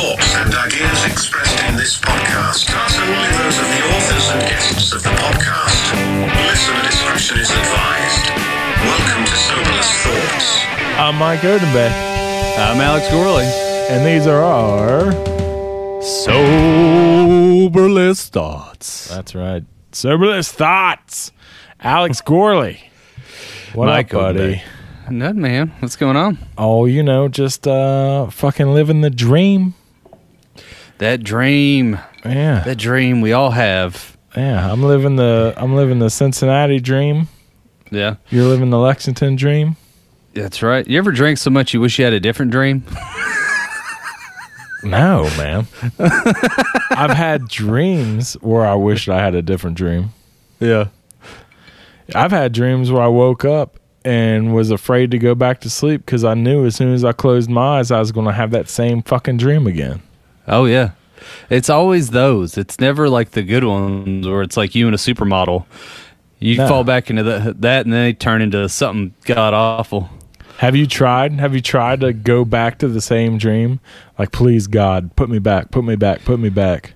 thoughts and ideas expressed in this podcast are solely those of the authors and guests of the podcast. Listener discretion is advised. Welcome to Soberless Thoughts. I'm Mike Odenbeck, I'm Alex Gorley. and these are our. Soberless thoughts. That's right. Soberless Thoughts. Alex Gorley. What Mike up, buddy? Odenbeck. Nothing, man. What's going on? Oh, you know, just uh, fucking living the dream. That dream. Yeah, That dream we all have. yeah. I'm living the I'm living the Cincinnati dream. Yeah, You're living the Lexington dream. that's right. You ever drank so much you wish you had a different dream? No, man. I've had dreams where I wished I had a different dream. Yeah. I've had dreams where I woke up and was afraid to go back to sleep because I knew as soon as I closed my eyes, I was going to have that same fucking dream again. Oh, yeah. It's always those. It's never like the good ones where it's like you and a supermodel. You No. fall back into the, that and then they turn into something god awful. Have you tried? Have you tried to go back to the same dream? Like, please, God, put me back, put me back, put me back.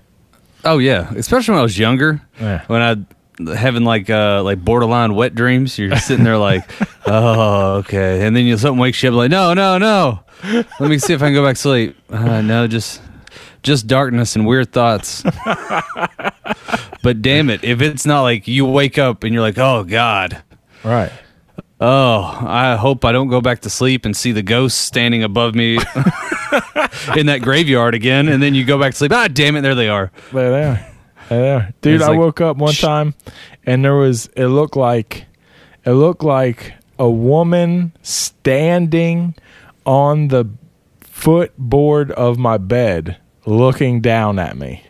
Oh, yeah. Especially when I was younger. Yeah. when I having like uh like borderline wet dreams, you're sitting there like, oh okay, and then you something wakes you up like, no, no, no. Let me see if I can go back to sleep. Uh, no, just just darkness and weird thoughts. but damn it, if it's not like you wake up and you're like, oh god. Right. Oh, I hope I don't go back to sleep and see the ghosts standing above me in that graveyard again. And then you go back to sleep. Ah, damn it, there they are. There they are. There they are. Dude, I like- woke up one time and there was, it looked like, it looked like a woman standing on the footboard of my bed looking down at me.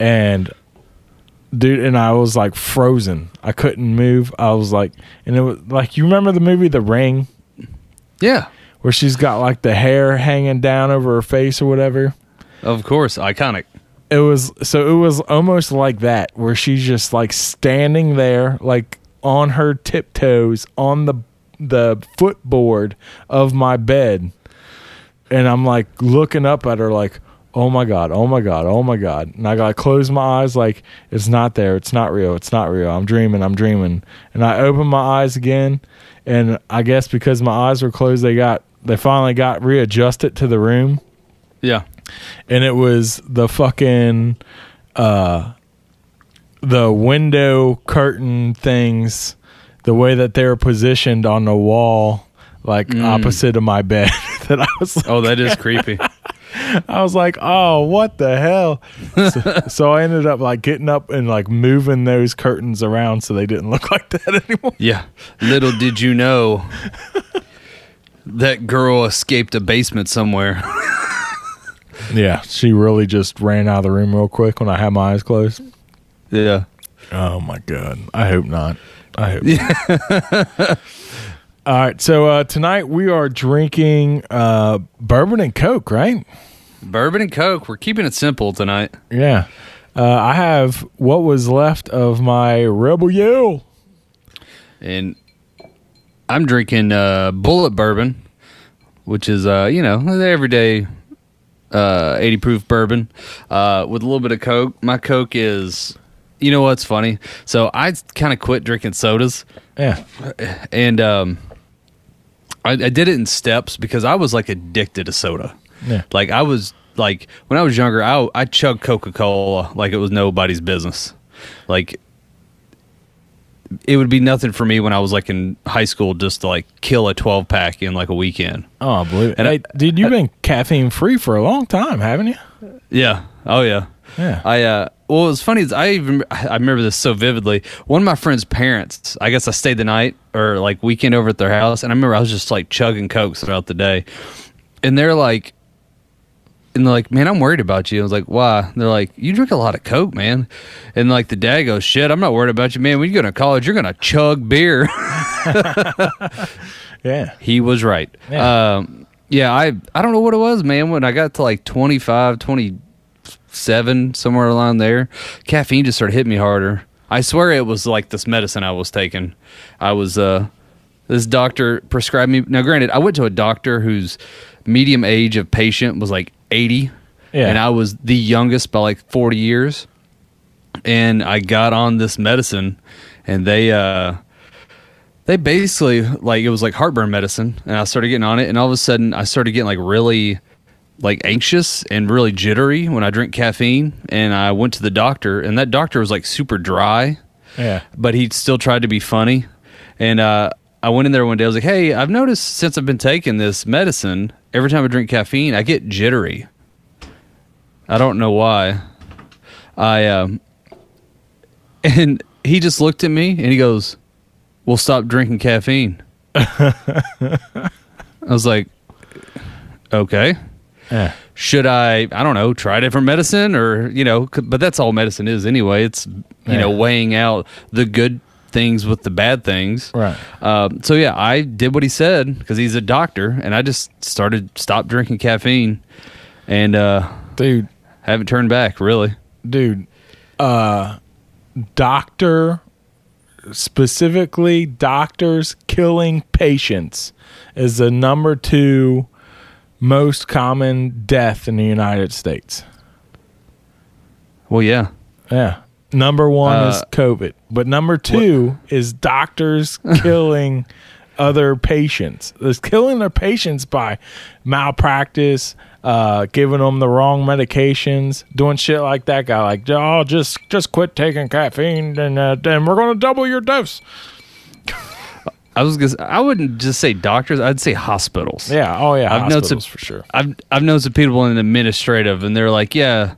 And dude, and I was like frozen. I couldn't move. I was like, and it was like, you remember the movie The Ring Yeah, where she's got like the hair hanging down over her face or whatever? of course, iconic. it was so it was almost like that where she's just like standing there like on her tiptoes on the the footboard of my bed and i'm like looking up at her like oh my god oh my god oh my god. And i gotta close my eyes like it's not there. It's not real. It's not real. I'm dreaming. I'm dreaming. And i open my eyes again and i guess because my eyes were closed they got they finally got readjusted to the room. Yeah. and it was the fucking uh the window curtain things the way that they were positioned on the wall like opposite of my bed that I was like, Oh, that is creepy. I was like oh what the hell so, so I ended up like getting up and like moving those curtains around so they didn't look like that anymore Yeah. Little did you know that girl escaped a basement somewhere. yeah she really just ran out of the room real quick when I had my eyes closed yeah. Oh my god! I hope not. I hope. All right, so uh, tonight we are drinking uh, bourbon and coke, right? Bourbon and Coke. We're keeping it simple tonight. Yeah. Uh, I have what was left of my Rebel Yell. And I'm drinking uh, Bulleit Bourbon, which is, uh, you know, the everyday uh, 80 proof bourbon uh, with a little bit of Coke. My Coke is, you know what's funny? So I kind of quit drinking sodas. Yeah. and um, I, I did it in steps because I was like addicted to soda. Yeah. Like I was like when I was younger, I I chugged Coca Cola like it was nobody's business. Like it would be nothing for me when I was like in high school just to like kill a twelve pack in like a weekend. Oh, I believe it. And hey, I- dude, you've been caffeine free for a long time, haven't you? Yeah. Oh yeah. Yeah. I uh well it's funny is I even I remember this so vividly. One of my friend's parents, I guess I stayed the night or like weekend over at their house and I remember I was just like chugging cokes throughout the day. And they're like and they're like, Man, I'm worried about you. I was like, Why? They're like, You drink a lot of Coke, man. And like the dad goes, Shit, I'm not worried about you, man. When you go to college, you're gonna chug beer. yeah. he was right. Yeah. Um, yeah, I I don't know what it was, man. When I got to like 25, 27, somewhere along there, caffeine just started hitting me harder. I swear it was like this medicine I was taking. I was uh This doctor prescribed me. Now, granted, I went to a doctor whose medium age of patient was like 80. Yeah. And I was the youngest by like 40 years. And I got on this medicine and they, uh, they basically like it was like heartburn medicine and I started getting on it and all of a sudden I started getting like really like anxious and really jittery when I drink caffeine and I went to the doctor and that doctor was like super dry Yeah. but he still tried to be funny. And uh, I went in there one day. I was like, "Hey, I've noticed since I've been taking this medicine, every time I drink caffeine, I get jittery. I don't know why. I um, and he just looked at me and he goes, "We'll stop drinking caffeine." I was like, "Okay." Yeah. should I, I don't know, try different medicine or, you know, but that's all medicine is anyway. It's, you know, weighing out the good things with the bad things. Right. Um, so yeah, I did what he said because he's a doctor and I just started, stopped drinking caffeine and, uh, Dude, haven't turned back really. dude, uh, doctor, specifically doctors killing patients is the number two most common death in the United States. Well, yeah. Yeah. Number one is Uh, COVID, but number two is doctors killing other patients. It's killing their patients by malpractice, uh, giving them the wrong medications, doing shit like that guy. Like, oh, just just quit taking caffeine, and uh, then we're gonna double your dose. I was gonna, I wouldn't just say doctors. I'd say hospitals. Yeah. Oh yeah. I've known hospitals some- for sure. I've I've known some people in administrative, and they're like, yeah,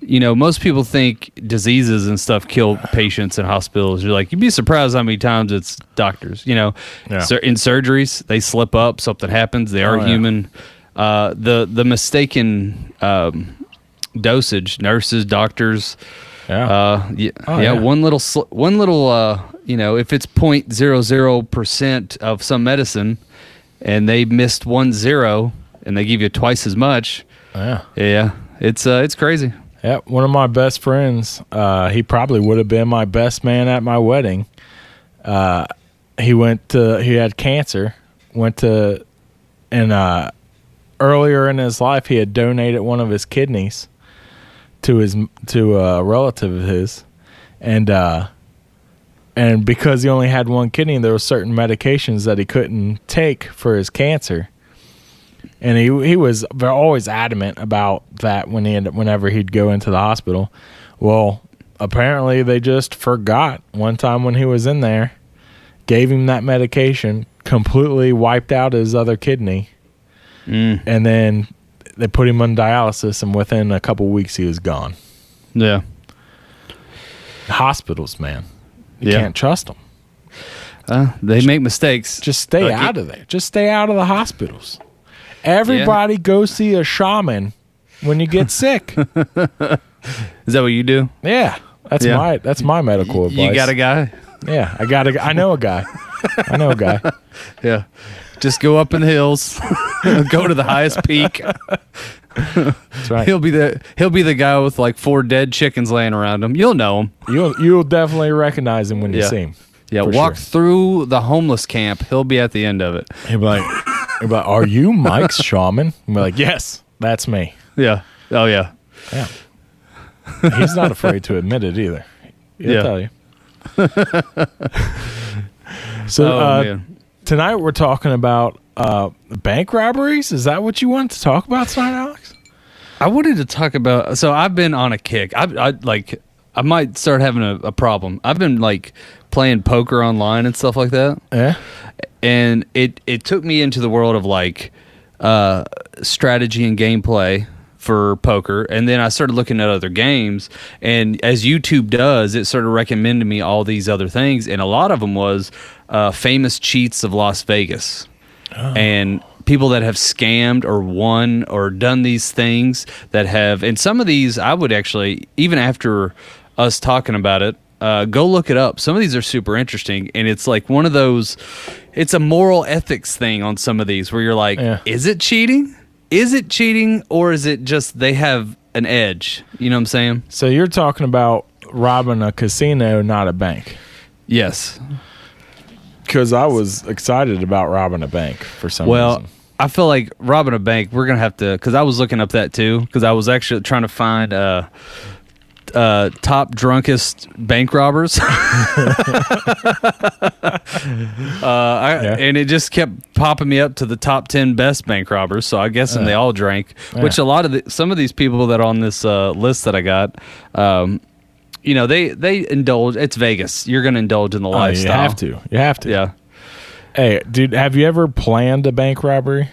you know, most people think diseases and stuff kill patients in hospitals. You're like, you'd be surprised how many times it's doctors. You know, Yeah. In surgeries they slip up, something happens. They are Oh, yeah. human. Uh, the the mistaken um, dosage, nurses, doctors. Yeah. Uh, yeah, Oh, yeah, yeah. one little, sl- one little, uh, you know, if it's 0.00 percent of some medicine, and they missed one zero, and they give you twice as much, yeah. yeah, it's uh, it's crazy. Yeah, one of my best friends. Uh, he probably would have been my best man at my wedding. Uh, he went to. He had cancer. Went to, and uh, earlier in his life, he had donated one of his kidneys to his to a relative of his, and uh, and because he only had one kidney, there were certain medications that he couldn't take for his cancer and he he was always adamant about that when he had, whenever he'd go into the hospital. Well, apparently they just forgot one time when he was in there, gave him that medication, completely wiped out his other kidney, Mm. and then they put him on dialysis, and within a couple weeks he was gone. Yeah, Hospitals, man, you Yeah. can't trust them. uh, they make mistakes. Just stay Like out it- of there. Just stay out of the hospitals. Everybody go see a shaman when you get sick. Is that what you do? Yeah, that's Yeah. my that's my medical advice. You got a guy? yeah, I got a. I know a guy. I know a guy. Yeah, just go up in the hills, go to the highest peak. That's right. He'll be the he'll be the guy with like four dead chickens laying around him. You'll know him. You'll you'll definitely recognize him when you Yeah. see him. Yeah, For walk sure. through the homeless camp. He'll be at the end of it. He'll be like, he'll be like, "Are you Mike's shaman?" I'm like, "Yes, that's me." Yeah. Oh yeah. Yeah. He's not afraid to admit it either. He'll Yeah. tell you. so Oh uh, man. tonight we're talking about uh, bank robberies. Is that what you want to talk about tonight, Alex? I wanted to talk about. So I've been on a kick. I, I like. I might start having a, a problem. I've been like playing poker online and stuff like that, Yeah. and it it took me into the world of like uh, strategy and gameplay for poker, and then I started looking at other games. And as YouTube does, it sort of recommended me all these other things, and a lot of them was uh, famous cheats of Las Vegas. and people that have scammed or won or done these things that have and some of these i would actually even after us talking about it uh, go look it up some of these are super interesting and it's like one of those it's a moral ethics thing on some of these where you're like Yeah. is it cheating is it cheating or is it just they have an edge you know what i'm saying So you're talking about robbing a casino, not a bank. yes because I was excited about robbing a bank for some Well, reason. I feel like robbing a bank. We're gonna have to because I was looking up that too because I was actually trying to find uh, uh, top drunkest bank robbers. uh, I, Yeah. And it just kept popping me up to the top ten best bank robbers. So I guess and they all drank. Which a lot of the, some of these people that are on this uh, list that I got. Um, you know they they indulge. It's Vegas. You're gonna indulge in the Oh, you have to. You have to. Yeah. Hey, dude, have you ever planned a bank robbery?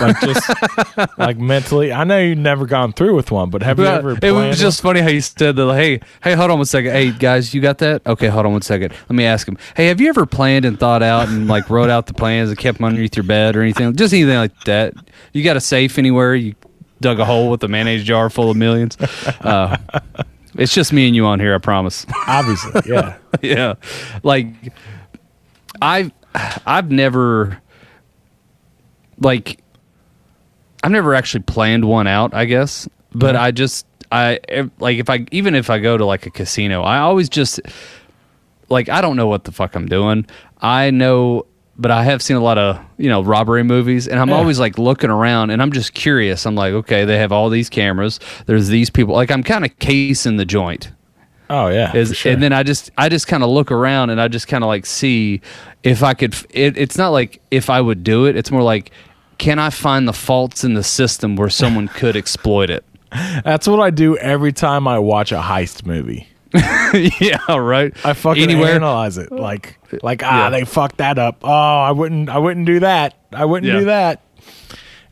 Like just like mentally. I know you've never gone through with one, but have you ever? it was just funny how you said that. Like, hey, hey, hold on one second. Hey, guys, you got that? Okay, hold on one second. Let me ask him. Hey, have you ever planned and thought out and like wrote out the plans and kept them underneath your bed or anything? Just anything like that. You got a safe anywhere? You dug a hole with a mayonnaise jar full of millions? Uh, it's just me and you on here. I promise. obviously, yeah. yeah, like I've I've never like I've never actually planned one out. I guess, but mm-hmm. I just I like if I even if I go to like a casino, I always just like I don't know what the fuck I'm doing. I know. But I have seen a lot of you know robbery movies, and I'm Yeah. always like looking around, and I'm just curious. I'm like, okay, they have all these cameras. There's these people. Like I'm kind of casing the joint Oh yeah. is sure. and then I just I just kind of look around and I just kind of like see if I could. It, it's not like if I would do it. It's more like can I find the faults in the system where someone could exploit it? That's what I do every time I watch a heist movie. yeah, right. I fucking anywhere. analyze it. Like like ah, Yeah. they fucked that up. Oh, I wouldn't I wouldn't do that. I wouldn't Yeah. do that.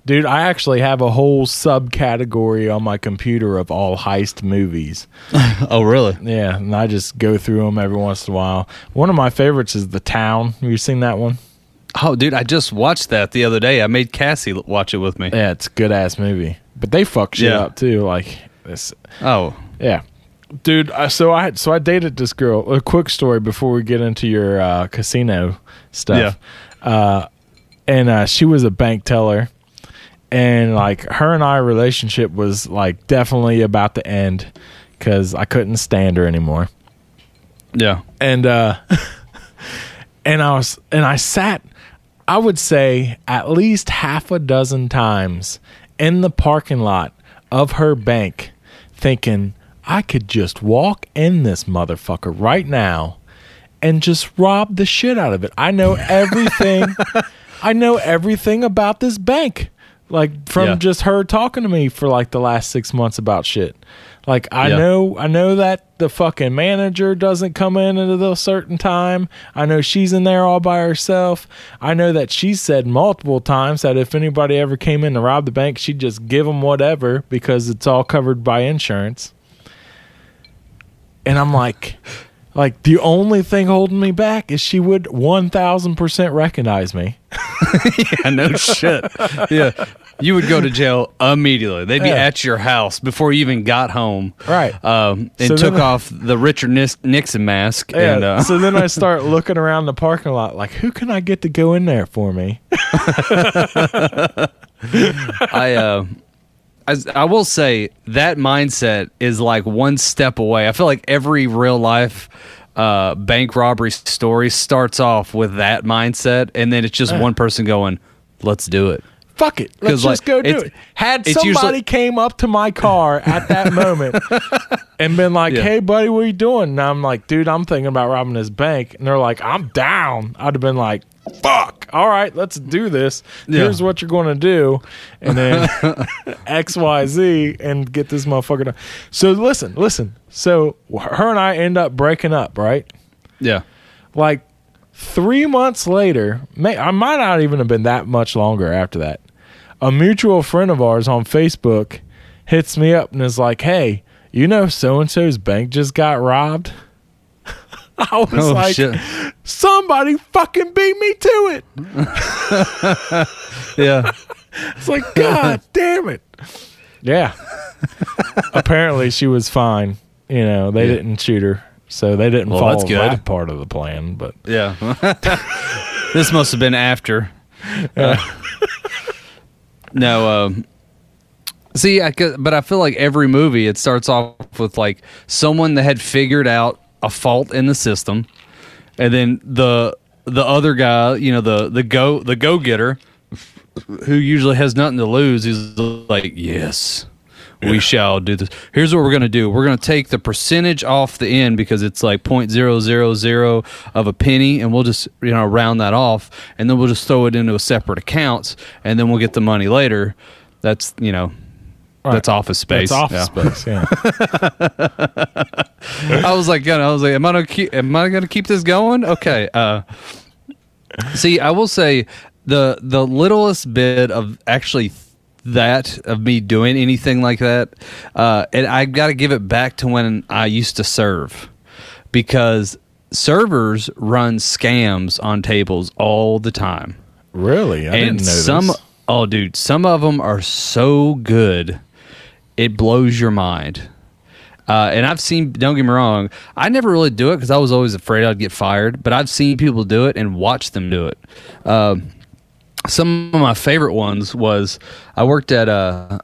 Dude, I actually have a whole subcategory on my computer of all heist movies. Oh, really? Yeah, and I just go through them every once in a while. One of my favorites is The Town. Have you seen that one? Oh, dude, I just watched that the other day. I made Cassie watch it with me. Yeah, it's a good ass movie. But they fuck shit Yeah. up too. Like this, Oh, yeah, dude. I, so I so I dated this girl. A quick story before we get into your uh, casino stuff. Uh, and uh, she was a bank teller, and like her and I relationship was like definitely about to end because I couldn't stand her anymore. yeah. and uh and I was and I sat I would say at least half a dozen times in the parking lot of her bank thinking I could just walk in this motherfucker right now and just rob the shit out of it. I know everything I know everything about this bank. Like from Yeah. just her talking to me for like the last 6 months about shit. Like I Yeah. know I know that the fucking manager doesn't come in at a certain time. I know she's in there all by herself. I know that she said multiple times that if anybody ever came in to rob the bank, she'd just give them whatever because it's all covered by insurance. And I'm like, like the only thing holding me back is she would 1000% recognize me. Yeah, no shit. Yeah. You would go to jail immediately. They'd be Yeah. at your house before you even got home. Right. Um, and So took off the Richard Nixon mask. Yeah. And, uh, so then I start looking around the parking lot like, who can I get to go in there for me? I, uh, I, I will say that mindset is like one step away. I feel like every real life uh, bank robbery story starts off with that mindset, and then it's just one person going, "Let's do it." Fuck it. Let's like, just go do it. Had somebody usually- came up to my car at that moment and been like, Yeah. hey, buddy, what are you doing? And I'm like, dude, I'm thinking about robbing this bank. And they're like, I'm down. I'd have been like, fuck. All right, let's do this. Yeah. Here's what you're going to do. And then XYZ and get this motherfucker done. So listen, listen. So her and I end up breaking up, right? Yeah. like three months later, may, I might not even have been that much longer after that. A mutual friend of ours on Facebook hits me up and is like, "Hey, you know, so and so's bank just got robbed." I was Oh like, shit. "Somebody fucking beat me to it!" Yeah. It's like, God damn it! Yeah. Apparently, she was fine. You know, they Yeah. didn't shoot her, so they didn't Well, follow that's good. that part of the plan. But Yeah. this must have been after. Uh, no, um, see, I could, but I feel like every movie it starts off with like someone that had figured out a fault in the system, and then the the other guy, you know, the the go the go getter, who usually has nothing to lose, is like, yes, we shall do this. Here's what we're gonna do. We're gonna take the percentage off the end because it's like point zero zero zero of a penny, and we'll just you know round that off, and then we'll just throw it into a separate account, and then we'll get the money later. That's you know. That's office space. That's office Yeah. space. Yeah. I was like, you know, I was like, am I gonna keep? Am I gonna keep this going? Okay. Uh, see, I will say the the littlest bit of actually that of me doing anything like that, uh, and I got to give it back to when I used to serve, because servers run scams on tables all the time really? I and didn't know some this. oh dude some of them are so good it blows your mind uh, and I've seen, don't get me wrong, I never really do it because I was always afraid I'd get fired. But I've seen people do it and watch them do it. Um, some of my favorite ones was I worked at a,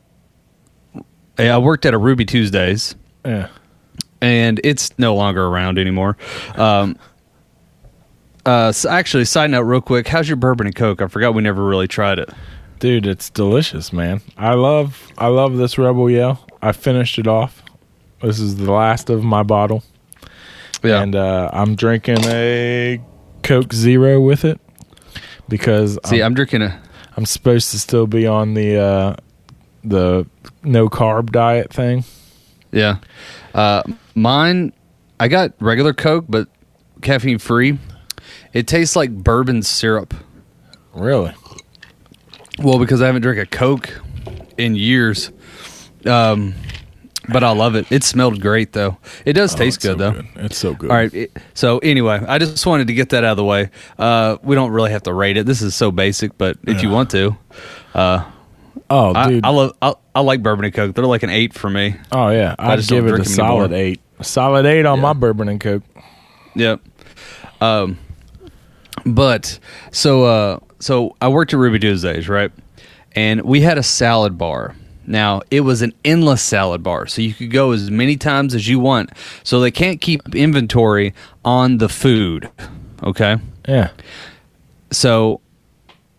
I worked at a Ruby Tuesdays, Yeah. and it's no longer around anymore. Um, uh, so actually, side note, real quick, how's your bourbon and coke? I forgot we never really tried it. Dude, it's delicious, man. I love I love this Rebel Yell. I finished it off. This is the last of my bottle. Yeah, And uh, I'm drinking a Coke Zero with it because see, I'm, I'm drinking a. I'm supposed to still be on the uh, the no carb diet thing. Yeah. Uh, mine, I got regular Coke, but caffeine free. It tastes like bourbon syrup. Really? Well, because I haven't drank a Coke in years. Um, but I love it. It smelled great, though. It does Oh, taste it's so good, though. It's so good. All right. it- So anyway, I just wanted to get that out of the way. Uh, we don't really have to rate it. This is so basic, but if you want to, uh, Oh, I, dude. I love. I, I like bourbon and Coke. They're like an eight for me. oh yeah. I'd just give it a solid anymore. eight. A solid eight on Yeah. my bourbon and Coke. Yep. Um, but so uh, so I worked at Ruby Tuesdays, right? And we had a salad bar. Now it was an endless salad bar, so you could go as many times as you want. So they can't keep inventory on the food. Okay. Yeah. So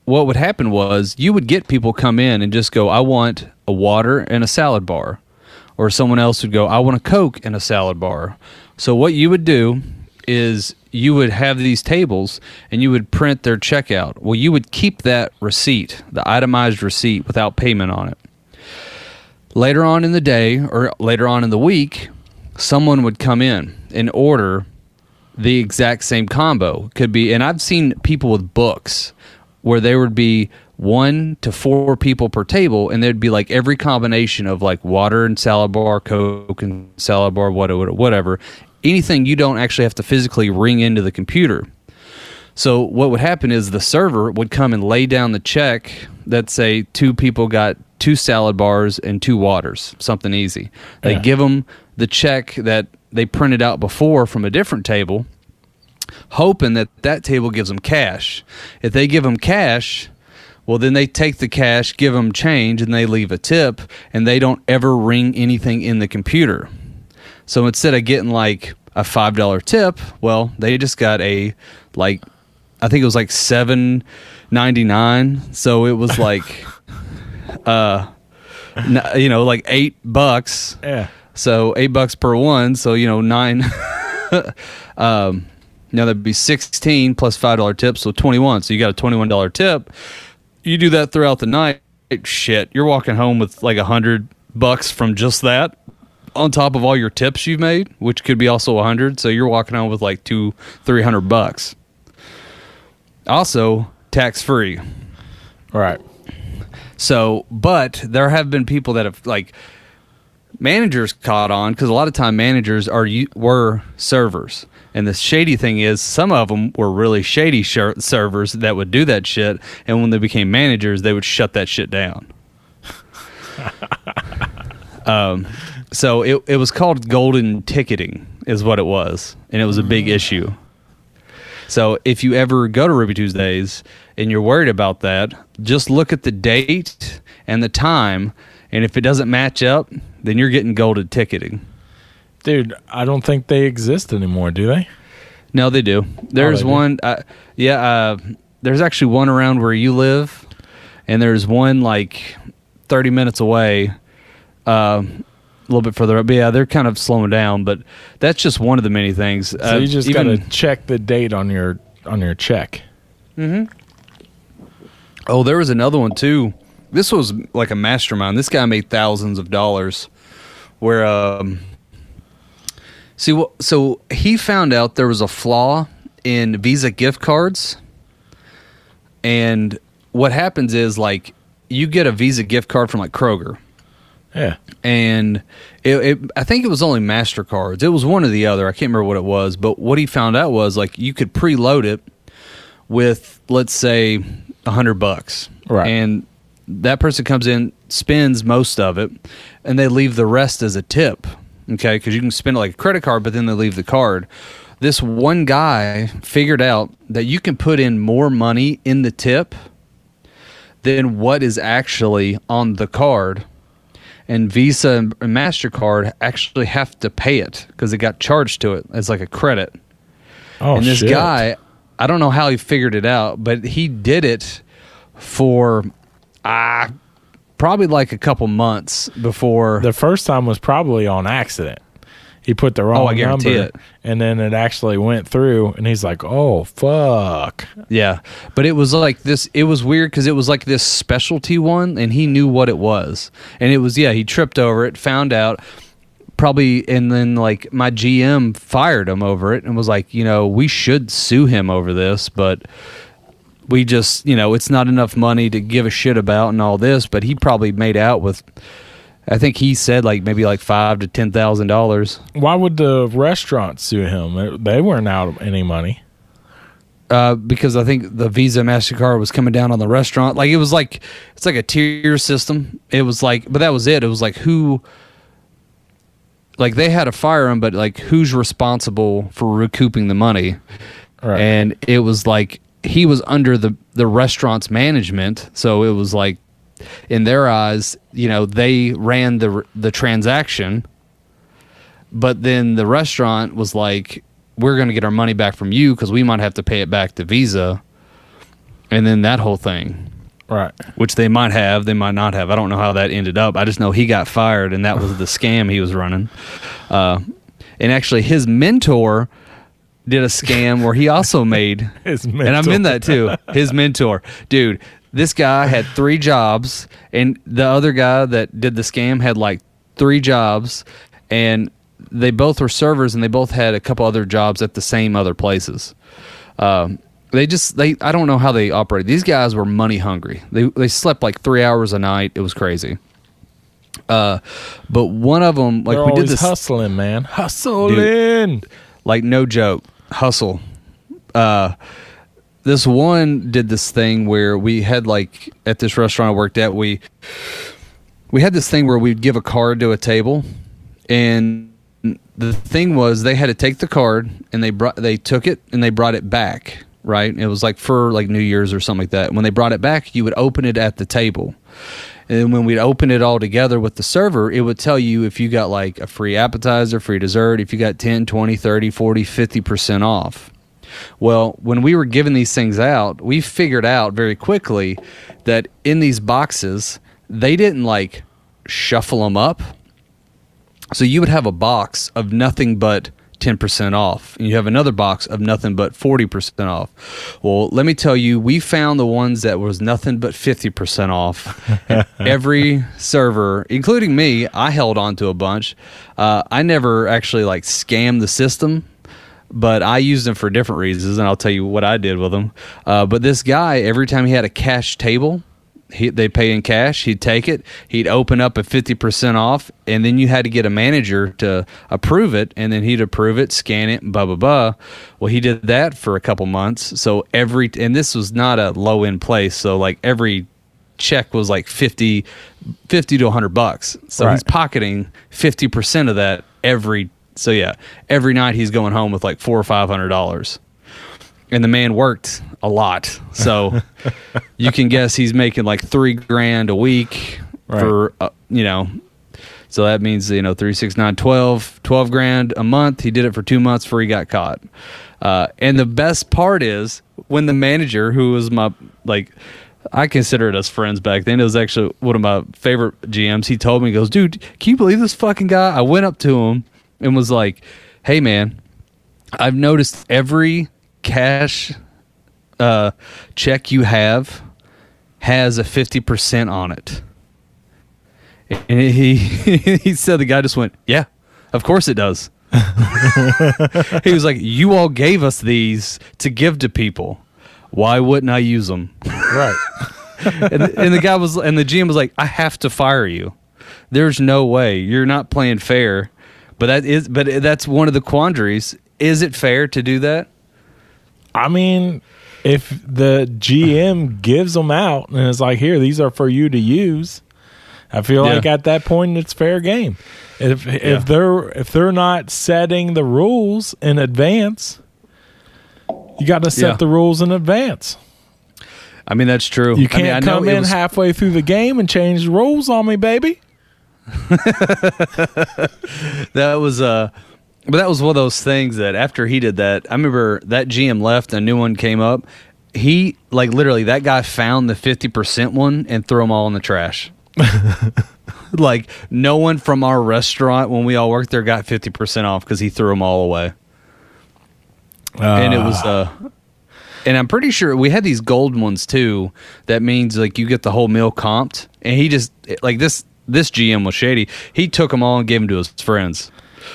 what would happen was you would get people come in and just go, I want a water and a salad bar. Or someone else would go, I want a Coke and a salad bar. So what you would do is you would have these tables and you would print their checkout. Well, you would keep that receipt, the itemized receipt without payment on it. Later on in the day or later on in the week, someone would come in and order the exact same combo. Could be, and I've seen people with books where there would be one to four people per table, and there'd be like every combination of like water and salad bar, Coke and salad bar, whatever, whatever. Anything you don't actually have to physically ring into the computer. So what would happen is the server would come and lay down the check that say two people got two salad bars and two waters, something easy. They Yeah. give them the check that they printed out before from a different table, hoping that that table gives them cash. If they give them cash, well then they take the cash, give them change and they leave a tip and they don't ever ring anything in the computer. So instead of getting like a five dollar tip, well, they just got a like I think it was like seven ninety nine. So it was like uh you know, like eight bucks. Yeah. So eight bucks per one, so you know, nine um now that'd be sixteen plus five dollar tip, so twenty one. So you got a twenty one dollar tip. You do that throughout the night, shit, you're walking home with like a hundred bucks from just that on top of all your tips you've made, which could be also a hundred. So you're walking home with like two, three hundred bucks. Also, tax free. Right. So, but there have been people that have like managers caught on because a lot of time managers are were servers, and the shady thing is some of them were really shady shir- servers that would do that shit, and when they became managers, they would shut that shit down. um, so it it was called golden ticketing, is what it was, and it was a big issue. So if you ever go to Ruby Tuesdays and you're worried about that, just look at the date and the time, and if it doesn't match up, then you're getting golden ticketing. Dude, I don't think they exist anymore, do they? No, they do. There's Oh, they do? one. Uh, yeah, uh, there's actually one around where you live, and there's one like 30 minutes away, uh, a little bit further up. But yeah, they're kind of slowing down, but that's just one of the many things. Uh, So you just gotta check the date on your on your check. Oh, there was another one too. This was like a mastermind. This guy made thousands of dollars. Where, um, see, so he found out there was a flaw in Visa gift cards, and what happens is like you get a Visa gift card from like Kroger, Yeah. and it, it I think it was only Mastercards. It was one or the other. I can't remember what it was, but what he found out was like you could preload it with let's say a hundred bucks, Right. And that person comes in, spends most of it, and they leave the rest as a tip. Okay, because you can spend it like a credit card, but then they leave the card. This one guy figured out that you can put in more money in the tip than what is actually on the card and Visa and Mastercard actually have to pay it because it got charged to it as like a credit. Oh and this shit. guy, I don't know how he figured it out, but he did it for ah probably like a couple months before. The first time was probably on accident. He put the wrong Oh, I guarantee number, it. and then it actually went through, and he's like, "Oh fuck!" yeah, but it was like this. It was weird because it was like this specialty one, and he knew what it was, and it was yeah. He tripped over it, found out. Probably, and then like my GM fired him over it and was like, you know, we should sue him over this, but we just, you know, it's not enough money to give a shit about and all this. But he probably made out with, I think he said like maybe like five to ten thousand dollars. Why would the restaurant sue him? They weren't out of any money. uh, because I think the Visa Mastercard was coming down on the restaurant. Like it was like it's like a tier system. It was like, but that was it. It was like who, like they had to fire him, but like who's responsible for recouping the money? Right. And it was like he was under the the restaurant's management, so it was like in their eyes, you know, they ran the the transaction, but then the restaurant was like, "We're going to get our money back from you because we might have to pay it back to Visa," and then that whole thing, right. which they might have, they might not have. I don't know how that ended up. I just know he got fired, and that was the scam he was running. Uh, and actually, his mentor did a scam where he also made His and I'm in that too. His mentor, dude. This guy had three jobs, and the other guy that did the scam had like three jobs, and they both were servers, and they both had a couple other jobs at the same other places. Um, they just they I don't know how they operate. These guys were money hungry. They they slept like three hours a night. It was crazy. Uh, but one of them like They're we did this hustling, man. Hustling. like no joke hustle uh this one did this thing where we had like at this restaurant i worked at we we had this thing where we'd give a card to a table and the thing was they had to take the card and they brought they took it and they brought it back right? It was like for like new year's or something like that. When they brought it back you would open it at the table. And when we'd open it all together with the server, it would tell you if you got like a free appetizer, free dessert, if you got 10, 20, 30, 40, 50% off. Well, when we were giving these things out, we figured out very quickly that in these boxes, they didn't like shuffle them up. So you would have a box of nothing but 10% off, and you have another box of nothing but 40% off. Well, let me tell you, we found the ones that was nothing but 50% off. Every server, including me, I held on to a bunch. Uh, I never actually like scammed the system but I used them for different reasons, and I'll tell you what I did with them. Uh, but this guy, every time he had a cash table, he, they pay in cash. He'd take it. He'd open up a fifty percent off, and then you had to get a manager to approve it, and then he'd approve it, scan it, blah blah blah. Well, he did that for a couple months. So every and this was not a low end place. So like every check was like 50, 50 to 100 bucks. So Right. he's pocketing 50% of that every so yeah, every night he's going home with like 4 or 500 dollars. And the man worked a lot. So you can guess he's making like 3 grand a week Right. for uh, you know So that means you know three six nine twelve twelve grand a month. He did it for two months before he got caught. Uh, and the best part is when the manager, who was my like. I considered us friends back then. It was actually one of my favorite GMs. He told me, he goes, dude, can you believe this fucking guy? I went up to him and was like, hey, man, I've noticed every cash uh, check you have has a 50% on it. And he he said the guy just went, "Yeah, of course it does." he was like, "You all gave us these to give to people. Why wouldn't I use them?" Right. and, and the guy was, and the GM was like, "I have to fire you. There's no way you're not playing fair." But that is, but that's one of the quandaries. Is it fair to do that? I mean, if the GM gives them out and it's like, here, these are for you to use, I feel Yeah. like at that point it's fair game. If Yeah. if they're if they're not setting the rules in advance, you got to set Yeah. the rules in advance. I mean, that's true. You can't mean, I come in was- halfway through the game and change the rules on me, baby. that was uh but that was one of those things that after he did that i remember that gm left a new one came up. He like literally that guy found the 50% one and threw them all in the trash. Like no one from our restaurant when we all worked there got 50% off because he threw them all away. And it was uh and i'm pretty sure we had these gold ones too that means like you get the whole meal comped. And he just like this this gm was shady he took them all and gave them to his friends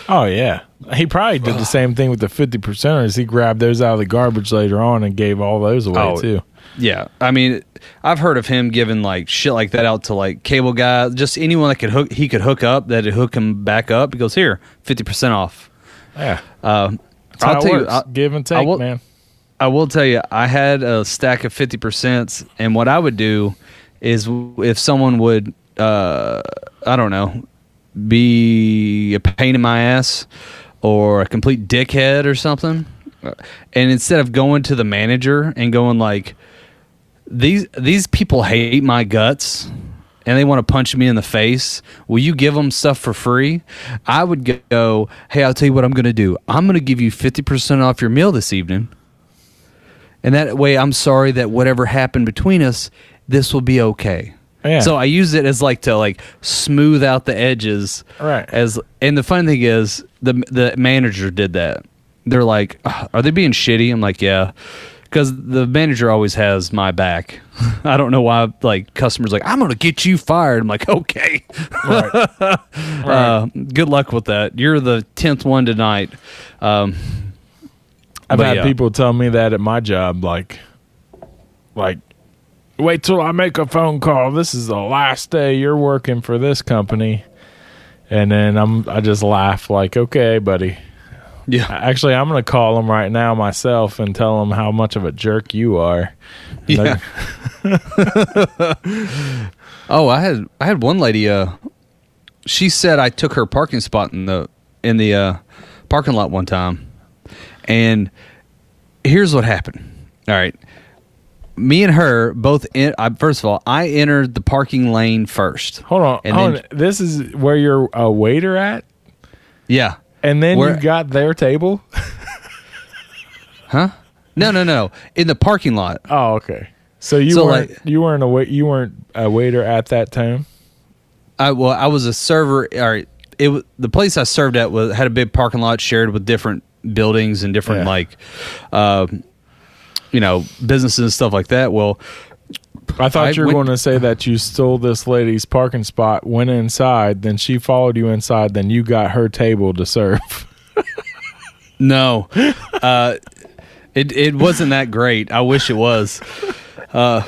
Oh yeah, he probably did the same thing with the fifty percenters. He grabbed those out of the garbage later on and gave all those away Oh, too. Yeah, I mean, I've heard of him giving like shit like that out to like cable guys, just anyone that could hook he could hook up that would hook him back up. He goes here, fifty percent off. Yeah, Uh, I'll tell you, works. I, Give and I take, will- man. I will tell you, I had a stack of fifty percent, and what I would do is if someone would, uh, I don't know, be a pain in my ass or a complete dickhead or something, and instead of going to the manager and going like, these these people hate my guts and they want to punch me in the face will you give them stuff for free? I would go hey i'll tell you what i'm going to do. I'm going to give you 50% off your meal this evening. And that way i'm sorry that whatever happened between us this will be okay Yeah. so i use it as like to like smooth out the edges. Right. as and the funny thing is the the manager did that. They're like are they being shitty? I'm like yeah. Because the manager always has my back. I don't know why like customers like i'm gonna get you fired. I'm like okay. Right. uh, good luck with that. You're the 10th one tonight. Um, I've had yeah. people tell me that at my job, like, like, wait till I make a phone call. This is the last day you're working for this company, and then I'm I just laugh like, okay, buddy. yeah. Actually, I'm gonna call them right now myself and tell them how much of a jerk you are. Yeah. Oh i had i had one lady uh she said i took her parking spot in the in the uh parking lot one time. And here's what happened. All right me and her both in, I, first of all i entered the parking lane first Hold on, And hold then- on. This is where you're a waiter at, yeah and then Where- you got their table. huh no no no in the parking lot Oh, okay. So you So, weren't like- you weren't a wait you weren't a waiter at that time. I well, I was a server. All right, it the place I served at was had a big parking lot shared with different buildings and different Yeah. like, uh, you know, businesses and stuff like that. Well, I thought I you were went- going to say that you stole this lady's parking spot, went inside, then she followed you inside, then you got her table to serve. no, uh, it it wasn't that great. I wish it was. Uh,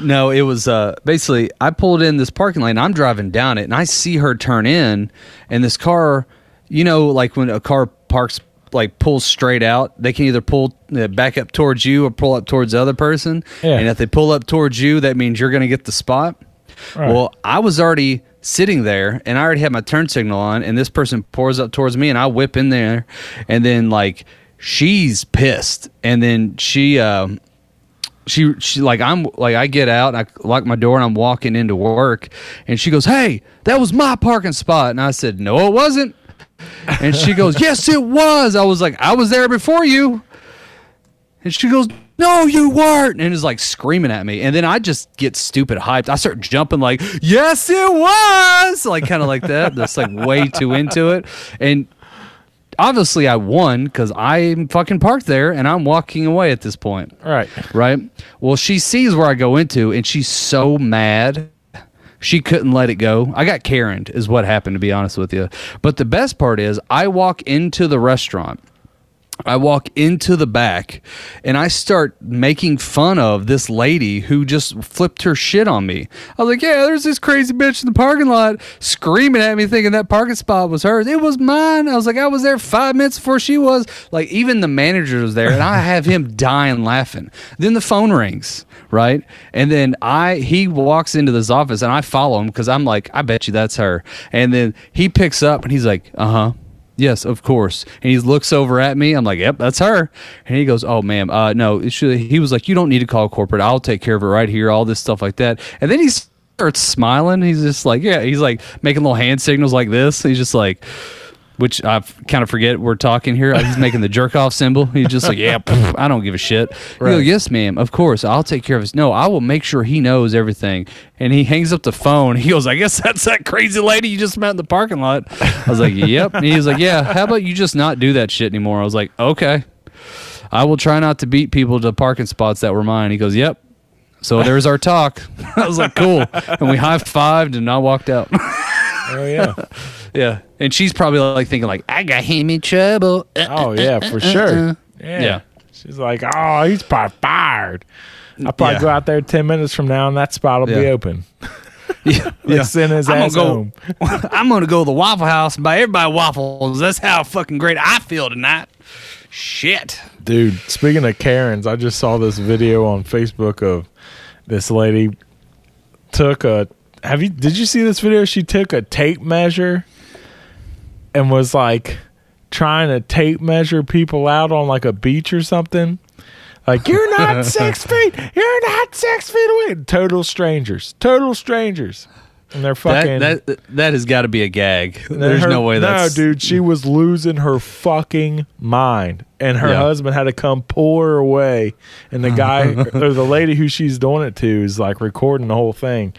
no, it was uh, basically I pulled in this parking lane. I'm driving down it, and I see her turn in, and this car, you know, like when a car parks, like pulls straight out, they can either pull uh, back up towards you or pull up towards the other person. Yeah. And if they pull up towards you, that means you're going to get the spot. Right. Well, I was already sitting there, and I already had my turn signal on, and this person pours up towards me, and I whip in there, and then like she's pissed, and then she. Um, she she like I'm like I get out and I lock my door and I'm walking into work and she goes, "Hey, that was my parking spot." And I said, "No, it wasn't." And she goes, "Yes, it was." I was like, "I was there before you." And she goes, "No, you weren't." And is like screaming at me. And then I just get stupid hyped. I start jumping like, "Yes, it was." Like kind of like that. That's like way too into it. And obviously I won cuz I'm fucking parked there and I'm walking away at this point Right. right? Well, she sees where I go into, and she's so mad. She couldn't let it go. I got Karen, is what happened, to be honest with you. But the best part is, I walk into the restaurant. I walk into the back and I start making fun of this lady who just flipped her shit on me. I was like, Yeah, there's this crazy bitch in the parking lot screaming at me, thinking that parking spot was hers. It was mine. I was like, I was there five minutes before she was. Like, even the manager was there and I have him dying laughing. Then the phone rings, right? And then I, he walks into this office and I follow him because I'm like, I bet you that's her. And then he picks up and he's like, Uh huh. Yes, of course. And he looks over at me. I'm like, "Yep, that's her." And he goes, "Oh, ma'am, uh, no." He was like, "You don't need to call corporate. I'll take care of it right here." All this stuff like that. And then he starts smiling. He's just like, "Yeah." He's like making little hand signals like this. He's just like, which I kind of forget we're talking here. He's making the jerk off symbol. He's just like, "Yeah, pff, I don't give a shit." Right. "Yes, ma'am. Of course, I'll take care of this." No, I will make sure he knows everything. And he hangs up the phone. He goes, "I guess that's that crazy lady you just met in the parking lot." I was like, "Yep." And he was like, "Yeah. How about you just not do that shit anymore?" I was like, "Okay." I will try not to beat people to parking spots that were mine. He goes, "Yep." So there's our talk. I was like, "Cool," and we high fived, and I walked out. Oh yeah. yeah, and she's probably like thinking, like, "I got him in trouble." Uh, Oh uh, yeah, uh, for uh, sure. Yeah. Yeah. She's like, oh, he's probably fired. I'll probably Yeah. go out there ten minutes from now, and that spot will be open. yeah, Let's send his I'm ass gonna home. I'm gonna go to the Waffle House and buy everybody waffles. That's how fucking great I feel tonight. Shit. Dude, speaking of Karens, I just saw this video on Facebook of this lady took a have you did you see this video? She took a tape measure and was like trying to tape measure people out on like a beach or something. Like you're not six feet. You're not six feet away. Total strangers. Total strangers. And they're fucking. That that that has got to be a gag. There's her- no way that's No, dude, she was losing her fucking mind, and her Yeah. husband had to come pull her away. And the guy or the lady who she's doing it to is like recording the whole thing.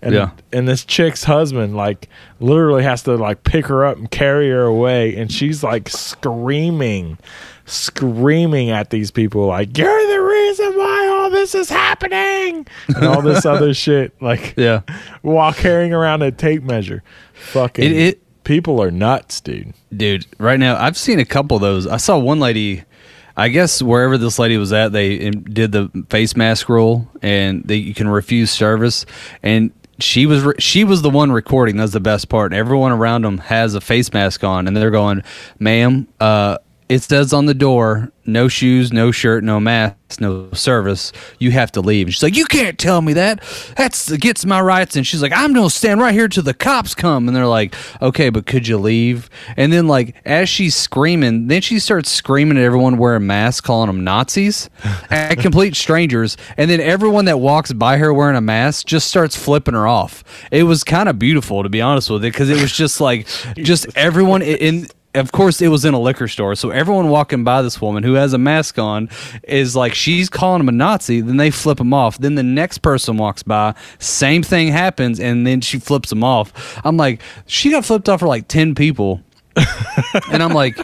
And Yeah. and this chick's husband like literally has to like pick her up and carry her away, and she's like screaming, screaming at these people like, "You're the reason why all this is happening," and all this other shit. Like, Yeah. while carrying around a tape measure. Fucking It- it- people are nuts, dude. dude right now i've seen a couple of those. I saw one lady i guess wherever this lady was at they did the face mask rule and they you can refuse service and she was re- she was the one recording. That's the best part. Everyone around them has a face mask on and they're going ma'am uh it says on the door no shoes no shirt no mask no service. You have to leave. And she's like you can't tell me that. That's against my rights. And she's like i'm gonna stand right here till the cops come. And they're like okay but could you leave? And then like as she's screaming then she starts screaming at everyone wearing masks calling them nazis at complete strangers. And then everyone that walks by her wearing a mask just starts flipping her off. It was kind of beautiful to be honest with it because it was just like just everyone in in of course it was in a liquor store so everyone walking by this woman who has a mask on is like she's calling him a nazi then they flip him off. Then the next person walks by same thing happens and then she flips him off. I'm like she got flipped off for like 10 people. And i'm like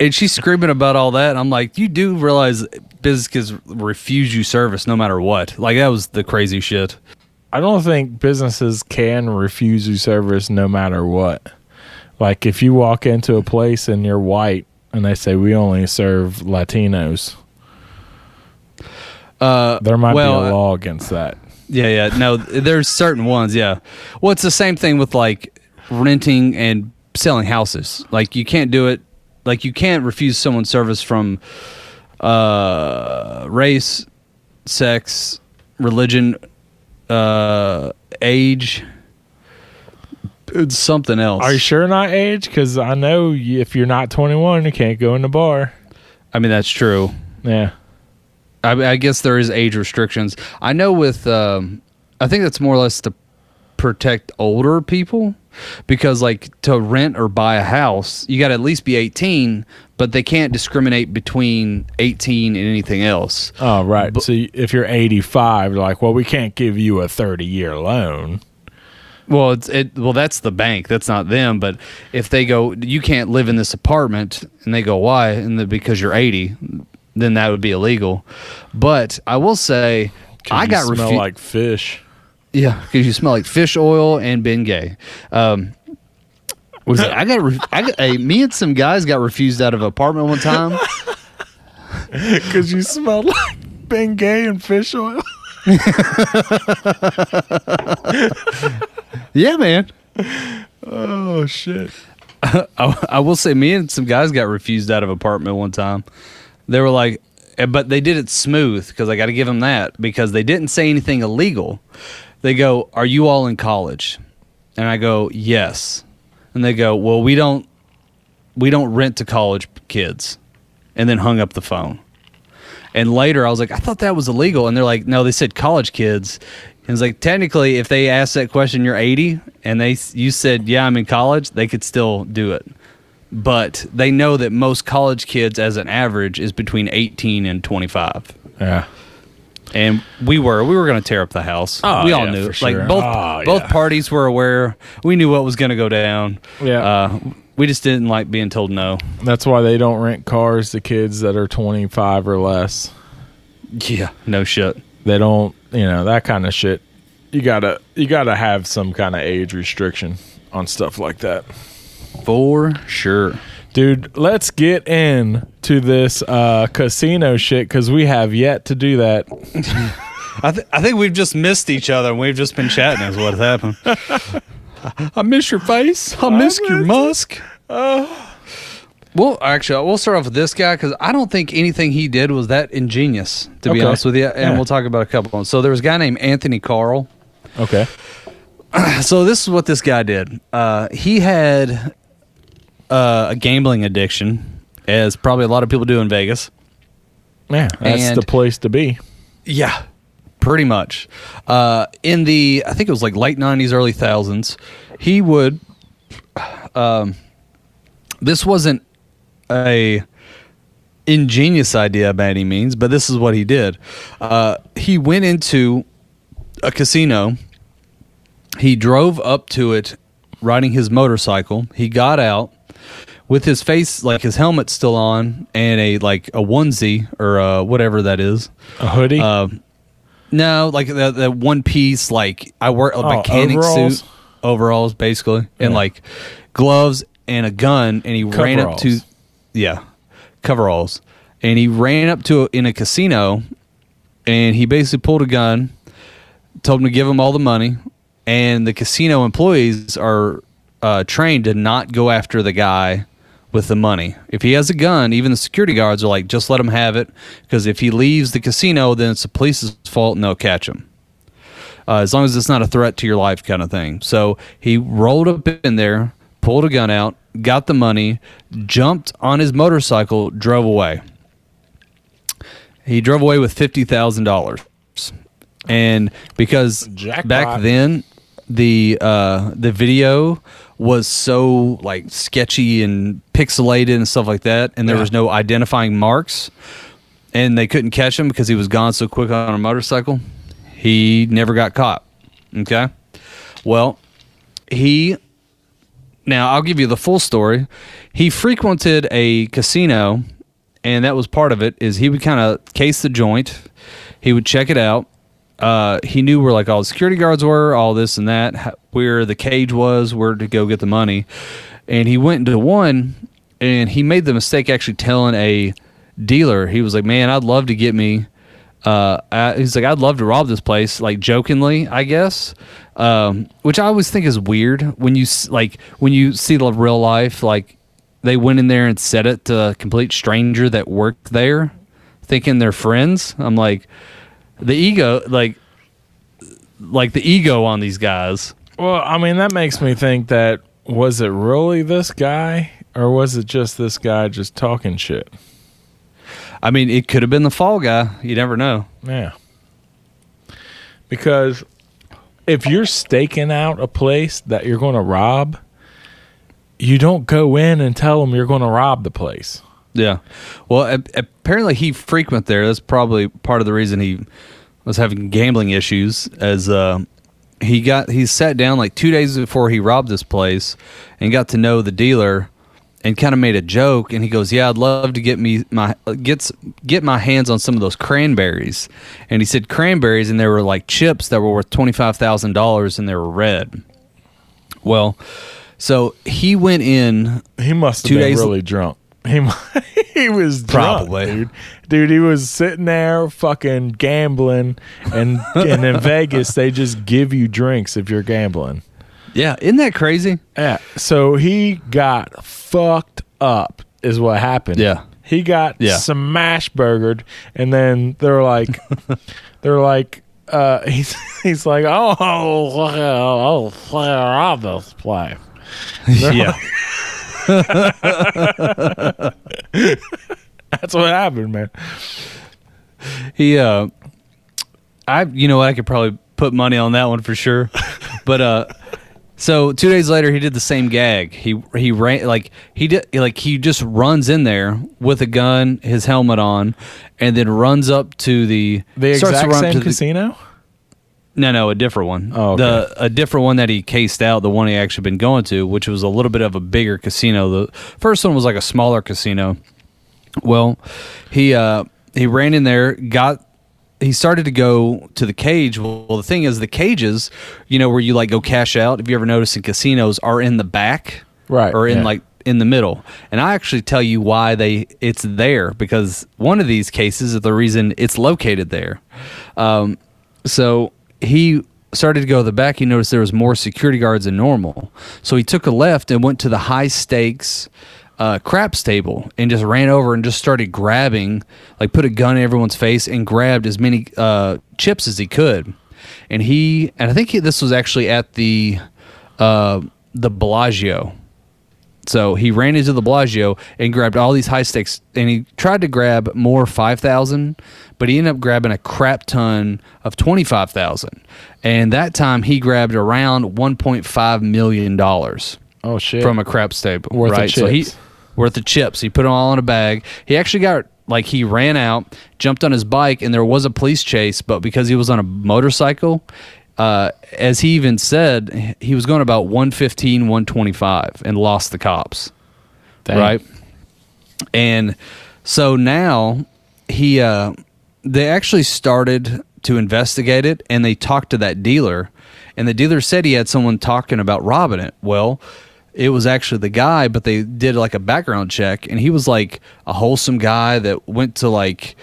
and she's screaming about all that and i'm like you do realize businesses refuse you service no matter what. Like that was the crazy shit. I don't think businesses can refuse you service no matter what. Like if you walk into a place and you're white and they say we only serve Latinos, uh there might well, be a law against that. Yeah, yeah. No, there's certain ones, yeah. Well, it's the same thing with like renting and selling houses. Like you can't do it like you can't refuse someone service from uh race, sex, religion, uh age, it's something else. Are you sure not age? Because I know if you're not 21, you can't go in the bar. I mean that's true. Yeah. I, I guess there is age restrictions. I know with, um, I think that's more or less to protect older people because, like, to rent or buy a house, you got to at least be 18, but they can't discriminate between 18 and anything else. Oh, right. But, so if you're 85, like, well, we can't give you a 30 year loan. Well, it's it. Well, that's the bank. That's not them. But if they go, you can't live in this apartment, and they go, why? And the, because you're 80, then that would be illegal. But I will say, I you got smell refu- like fish. Yeah, because you smell like fish oil and Bengay. Um, was it, I got, re- I got hey, me and some guys got refused out of an apartment one time. Because you smell like Bengay and fish oil. yeah, man. Oh, shit. I, I will say, me and some guys got refused out of apartment one time. They were like, eh, but they did it smooth because I got to give them that because they didn't say anything illegal. They go, "Are you all in college?" And I go, "Yes." And they go, "Well, we don't, we don't rent to college kids," and then hung up the phone. And later, I was like, "I thought that was illegal," and they're like, "No, they said college kids." And it's like technically, if they ask that question, you're 80, and they you said, "Yeah, I'm in college," they could still do it but they know that most college kids as an average is between 18 and 25 Yeah. and we were we were going to tear up the house Oh, we all yeah, knew like sure. both Oh, both yeah. parties were aware we knew what was going to go down Yeah. uh, we just didn't like being told no That's why they don't rent cars to kids that are 25 or less. yeah no shit They don't, you know, that kind of shit. You gotta, you gotta have some kind of age restriction on stuff like that. for sure Dude, let's get in to this uh, casino shit because we have yet to do that. I, th- I think we've just missed each other and we've just been chatting is what happened I miss your face. I miss your musk. Well, actually, we'll start off with this guy because I don't think anything he did was that ingenious, to be honest with you. And Yeah. we'll talk about a couple of them. So there was a guy named Anthony Carl. Okay. So this is what this guy did. Uh, he had uh, a gambling addiction, as probably a lot of people do in Vegas. Yeah, that's And- the place to be. Yeah, pretty much. Uh, in the, I think it was like late '90s, early thousands, he would. Um, this wasn't a ingenious idea by any means, but this is what he did. Uh, he went into a casino. He drove up to it, riding his motorcycle. He got out with his face, like his helmet still on, and a like a onesie or uh, whatever that is. A hoodie. Um, no, like the, the one piece, like I wear a Oh, mechanic overalls? suit, overalls basically, and Yeah. like gloves and a gun, and he ran up to, yeah, coveralls, and he ran up to a, in a casino, and he basically pulled a gun, told him to give him all the money, and the casino employees are uh, trained to not go after the guy with the money. If he has a gun, even the security guards are like, just let him have it, because if he leaves the casino, then it's the police's fault and they'll catch him. Uh, as long as it's not a threat to your life, kind of thing. So he rolled up in there, pulled a gun out, got the money, jumped on his motorcycle, drove away. He drove away with fifty thousand dollars, and because Jackpot. back then the uh, the video was so like sketchy and pixelated and stuff like that, and there Yeah. was no identifying marks, and they couldn't catch him because he was gone so quick on a motorcycle. He never got caught. Okay, well, he now I'll give you the full story. He frequented a casino, and that was part of it. Is he would kind of case the joint, he would check it out. Uh, he knew where like all the security guards were, all this and that, where the cage was, where to go get the money, and he went into one, and he made the mistake actually telling a dealer. He was like, "Man, I'd love to get me." uh, I, he's like, I'd love to rob this place, like jokingly, I guess. Um, which I always think is weird when you like when you see the real life, like they went in there and said it to a complete stranger that worked there, thinking they're friends. I'm like, the ego, like, like the ego on these guys. Well, I mean, that makes me think that was it really this guy or was it just this guy just talking shit? I mean, it could have been the fall guy. You never know. Yeah. Because if you're staking out a place that you're going to rob, you don't go in and tell them you're going to rob the place. Yeah. Well, apparently he frequent there. That's probably part of the reason he was having gambling issues. As uh, he got he sat down like two days before he robbed this place and got to know the dealer and kind of made a joke. And he goes, "Yeah, I'd love to get me my gets get my hands on some of those cranberries." And he said cranberries, and they were like chips that were worth twenty five thousand dollars, and they were red. Well, so he went in He must have Two been days- really drunk. He he was drunk, Probably. dude. Dude, he was sitting there fucking gambling, and and in Vegas they just give you drinks if you're gambling. Yeah, isn't that crazy? Yeah. So he got fucked up, is what happened. Yeah. He got Yeah. smash burgered, and then they're like, they're like, uh, he's he's like, oh, oh, oh, rob this place. yeah. That's what happened, man. He uh I you know I could probably put money on that one for sure. but uh so 2 days later he did the same gag. He he ran like he did like he just runs in there with a gun, his helmet on and then runs up to the The exact same to the- casino. No, no, a different one. Oh, okay. The a different one that he cased out, the one he actually been going to, which was a little bit of a bigger casino. The first one was like a smaller casino. Well, he uh he ran in there, got he started to go to the cage. Well, the thing is the cages, you know, where you like go cash out, if you ever notice in casinos are in the back. Right, Or in yeah. like in the middle. And I actually tell you why they it's there because one of these cases is the reason it's located there. Um, so he started to go to the back. He noticed there was more security guards than normal. So he took a left and went to the high stakes uh, craps table and just ran over and just started grabbing, like put a gun in everyone's face and grabbed as many uh, chips as he could. And he and I think he, this was actually at the uh, the Bellagio. So he ran into the Bellagio and grabbed all these high stakes, and he tried to grab more five thousand, but he ended up grabbing a crap ton of twenty five thousand. And that time he grabbed around one point five million dollars Oh shit! from a craps table, Worth of right? So he worth of chips. He put them all in a bag. He actually got like he ran out, jumped on his bike, and there was a police chase. But because he was on a motorcycle, uh, as he even said, he was going about 115, 125 and lost the cops. Dang. Right. And so now he, uh, they actually started to investigate it and they talked to that dealer. And the dealer said he had someone talking about robbing it. Well, it was actually the guy, but they did like a background check and he was like a wholesome guy that went to like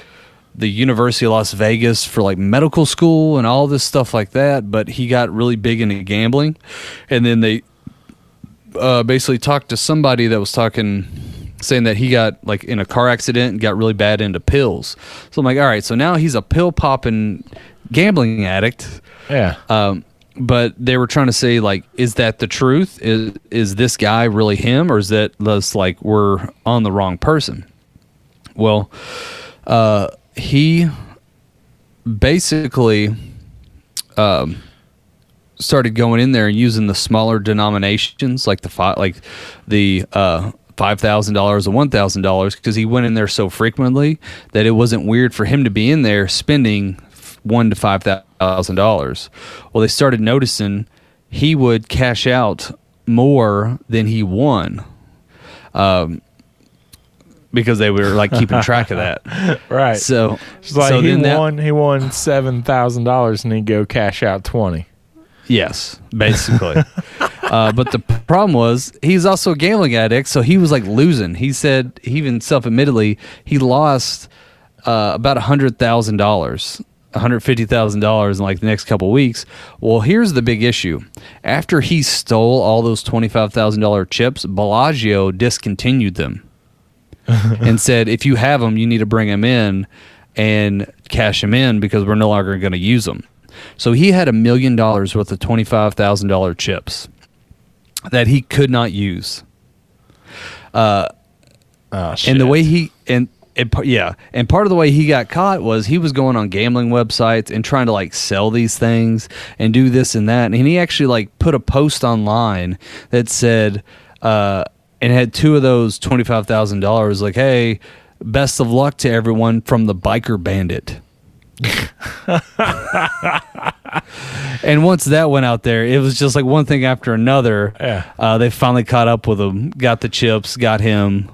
the University of Las Vegas for like medical school and all this stuff like that. But he got really big into gambling. And then they uh, basically talked to somebody that was talking saying that he got like in a car accident and got really bad into pills. So I'm like, all right, so now he's a pill popping gambling addict. yeah. Um, but they were trying to say like, is that the truth? Is is this guy really him, or is that just like we're on the wrong person? Well, uh, he basically um, started going in there and using the smaller denominations, like the fi- like the uh, five thousand dollars or one thousand dollars, because he went in there so frequently that it wasn't weird for him to be in there spending one to five thousand dollars. Well, they started noticing he would cash out more than he won. Um, because they were like keeping track of that. Right. So, It's like so he then that- won. he won seven thousand dollars, and he go cash out twenty. Yes, basically. uh, but the problem was he's also a gambling addict, so he was like losing. He said he even self admittedly he lost uh, about a hundred thousand dollars. $150,000 in like the next couple weeks. Well, here's the big issue. After he stole all those $25,000 chips, Bellagio discontinued them and said, if you have them, you need to bring them in and cash them in because we're no longer going to use them. So he had a million dollars worth of $25,000 chips that he could not use. Oh, shit. And the way he and And, yeah, and part of the way he got caught was he was going on gambling websites and trying to like sell these things and do this and that. And he actually like put a post online that said, uh, and had two of those twenty five thousand dollars. Like, hey, best of luck to everyone from the biker bandit. and once that went out there, it was just like one thing after another. Yeah. Uh, they finally caught up with him, got the chips, got him.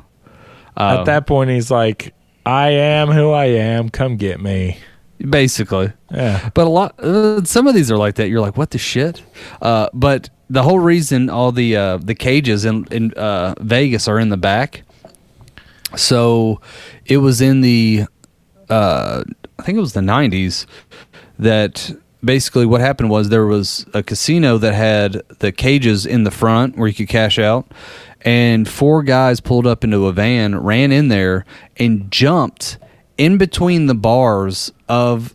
Uh, At that point, he's like, "I am who I am. Come get me." basically. Yeah. But a lot, uh, some of these are like that. You're like, what the shit? Uh, but the whole reason all the uh, the cages in in uh, Vegas are in the back. So it was in the, uh, I think it was the '90s that basically what happened was there was a casino that had the cages in the front where you could cash out. And four guys pulled up into a van, ran in there, and jumped in between the bars of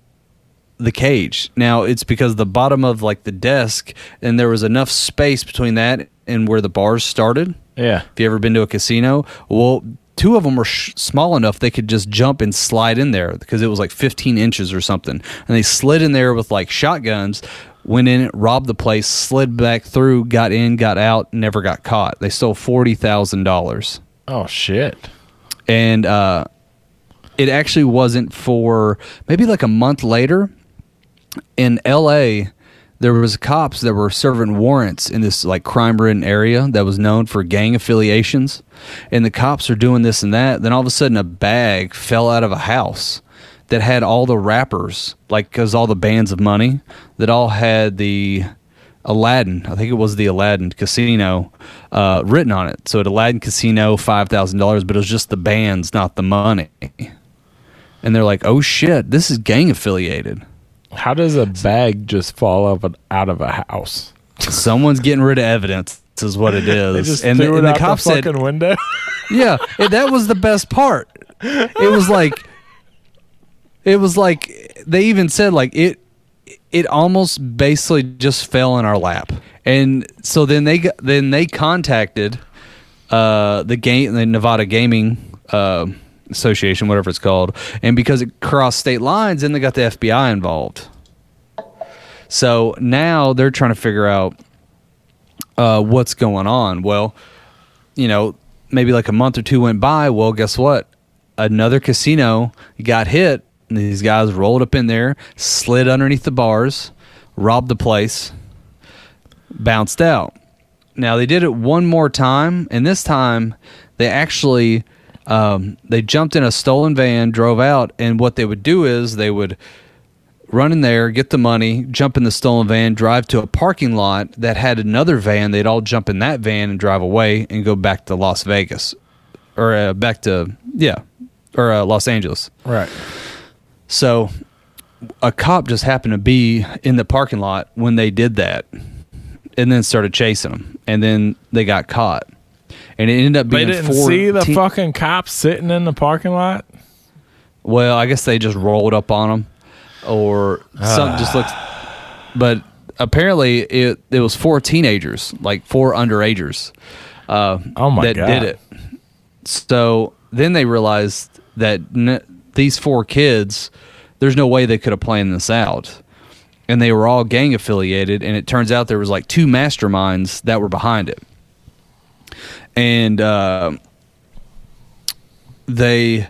the cage. Now it's because the bottom of like the desk, and there was enough space between that and where the bars started. Yeah. If you ever been to a casino, well, two of them were sh- small enough they could just jump and slide in there because it was like 15 inches or something, and they slid in there with like shotguns. Went in, robbed the place, slid back through, got in, got out, never got caught. They stole forty thousand dollars Oh shit. and uh, it actually wasn't for maybe like a month later in L.A. There was cops that were serving warrants in this like crime-ridden area that was known for gang affiliations, and the cops are doing this and that. Then all of a sudden, a bag fell out of a house that had all the rappers, like because all the bands of money that all had the Aladdin. I think it was the Aladdin Casino uh, written on it. So at Aladdin Casino, five thousand dollars, but it was just the bands, not the money. And they're like, "Oh shit, this is gang affiliated. How does a bag just fall out of, out of a house? Someone's getting rid of evidence." Is what it is. And the, and the cop the said, window. "Yeah, that was the best part. It was like, it was like they even said like it. It almost basically just fell in our lap, and so then they got, then they contacted uh, the game, the Nevada Gaming uh, Association, whatever it's called, and because it crossed state lines, then they got the FBI involved. So now they're trying to figure out uh, what's going on. Well, you know, maybe like a month or two went by. Well, guess what? Another casino got hit. And these guys rolled up in there, slid underneath the bars, robbed the place, bounced out. Now they did it one more time, and this time they actually um, they jumped in a stolen van, drove out, and what they would do is they would run in there, get the money, jump in the stolen van, drive to a parking lot that had another van. They'd all jump in that van and drive away and go back to Las Vegas or uh, back to yeah or uh, Los Angeles. right. So a cop just happened to be in the parking lot when they did that and then started chasing them and then they got caught. And it ended up being. They didn't see the fucking cops sitting in the parking lot. Well, I guess they just rolled up on them, or something just looks. But apparently, it it was four teenagers, like four underagers, uh, Oh my that God. did it. So then they realized that n- these four kids, there's no way they could have planned this out, and they were all gang affiliated. And it turns out there was like two masterminds that were behind it, and. Uh, they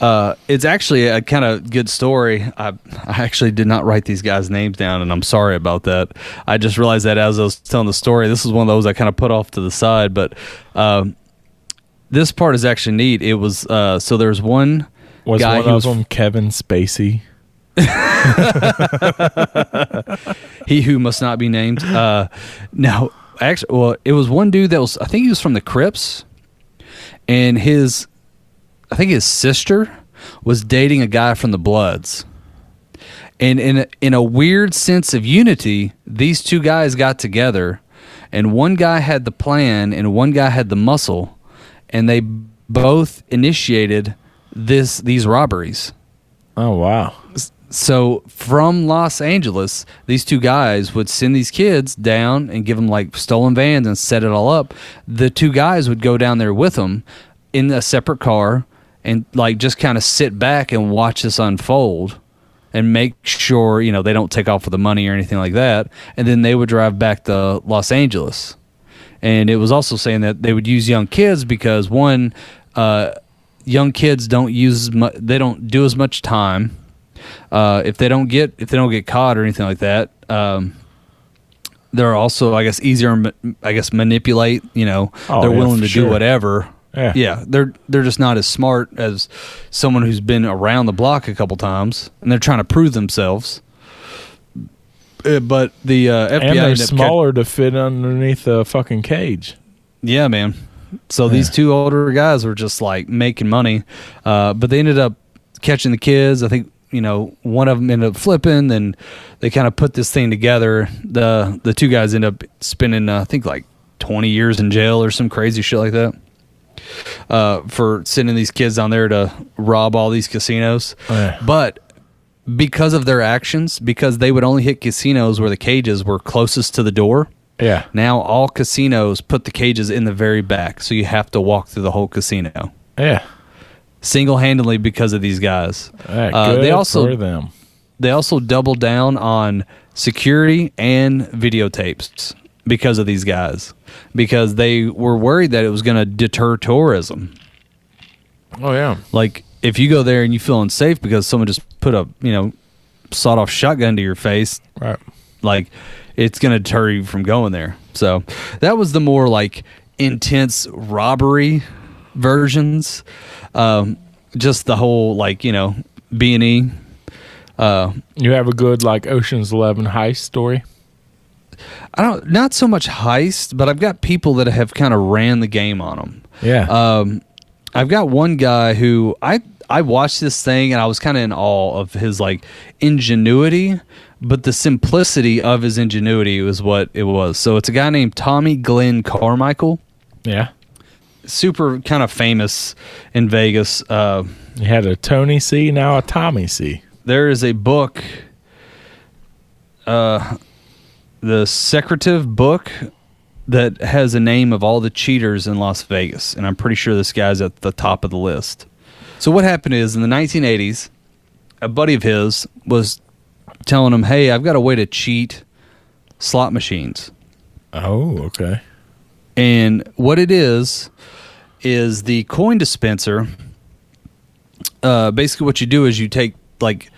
uh, it's actually a kind of good story. I, I actually did not write these guys' names down, and I'm sorry about that. I just realized that as I was telling the story. This is one of those I kind of put off to the side, but um, this part is actually neat. It was uh, so there's one Was guy one who of was them Kevin Spacey? he who must not be named. Uh, now, actually, well, it was one dude that was. I think he was from the Crips, and his, I think his sister was dating a guy from the Bloods. And in a, in a weird sense of unity, these two guys got together, and one guy had the plan, and one guy had the muscle, and they both initiated this these robberies. Oh wow. So from Los Angeles, these two guys would send these kids down and give them like stolen vans and set it all up. The two guys would go down there with them in a separate car and like just kind of sit back and watch this unfold and make sure you know they don't take off with the money or anything like that and then they would drive back to los angeles and it was also saying that they would use young kids because one uh, young kids don't use mu- they don't do as much time uh, if they don't get if they don't get caught or anything like that um, they're also i guess easier i guess manipulate you know Oh, they're yeah, willing to sure. do whatever Yeah. yeah they're they're just not as smart as someone who's been around the block a couple times and they're trying to prove themselves Uh, but the uh, FBI and they're ended up catch- smaller to fit underneath a fucking cage. yeah, man. So these two older guys were just like making money, uh, but they ended up catching the kids. I think you know one of them ended up flipping, and they kind of put this thing together. the The two guys end up spending, uh, I think, like twenty years in jail or some crazy shit like that uh, for sending these kids down there to rob all these casinos. Yeah. But because of their actions, because they would only hit casinos where the cages were closest to the door. Yeah. Now all casinos put the cages in the very back, so you have to walk through the whole casino Yeah. Single handedly because of these guys. Yeah, Uh, they also them. they also doubled down on security and videotapes because of these guys because they were worried that it was going to deter tourism. Oh yeah. Like if you go there and you feel unsafe because someone just put a you know sawed off shotgun to your face, Right. like it's going to deter you from going there. So that was the more like intense robbery versions. Um, just the whole like you know B and E. Uh, You have a good like Ocean's Eleven heist story. I don't not so much heist, but I've got people that have kind of ran the game on them. Yeah. Um, I've got one guy who I I watched this thing and I was kind of in awe of his like ingenuity, but the simplicity of his ingenuity was what it was. So it's a guy named Tommy Glenn Carmichael, yeah. Super kind of famous in Vegas. Uh, You had a Tony C, now a Tommy C. there is a book, uh, the Secretive book that has a name of all the cheaters in Las Vegas, and I'm pretty sure this guy's at the top of the list. So what happened is in the 1980s, a buddy of his was telling him, "Hey, I've got a way to cheat slot machines." Oh, okay. And what it is is the coin dispenser. Uh, basically, what you do is you take like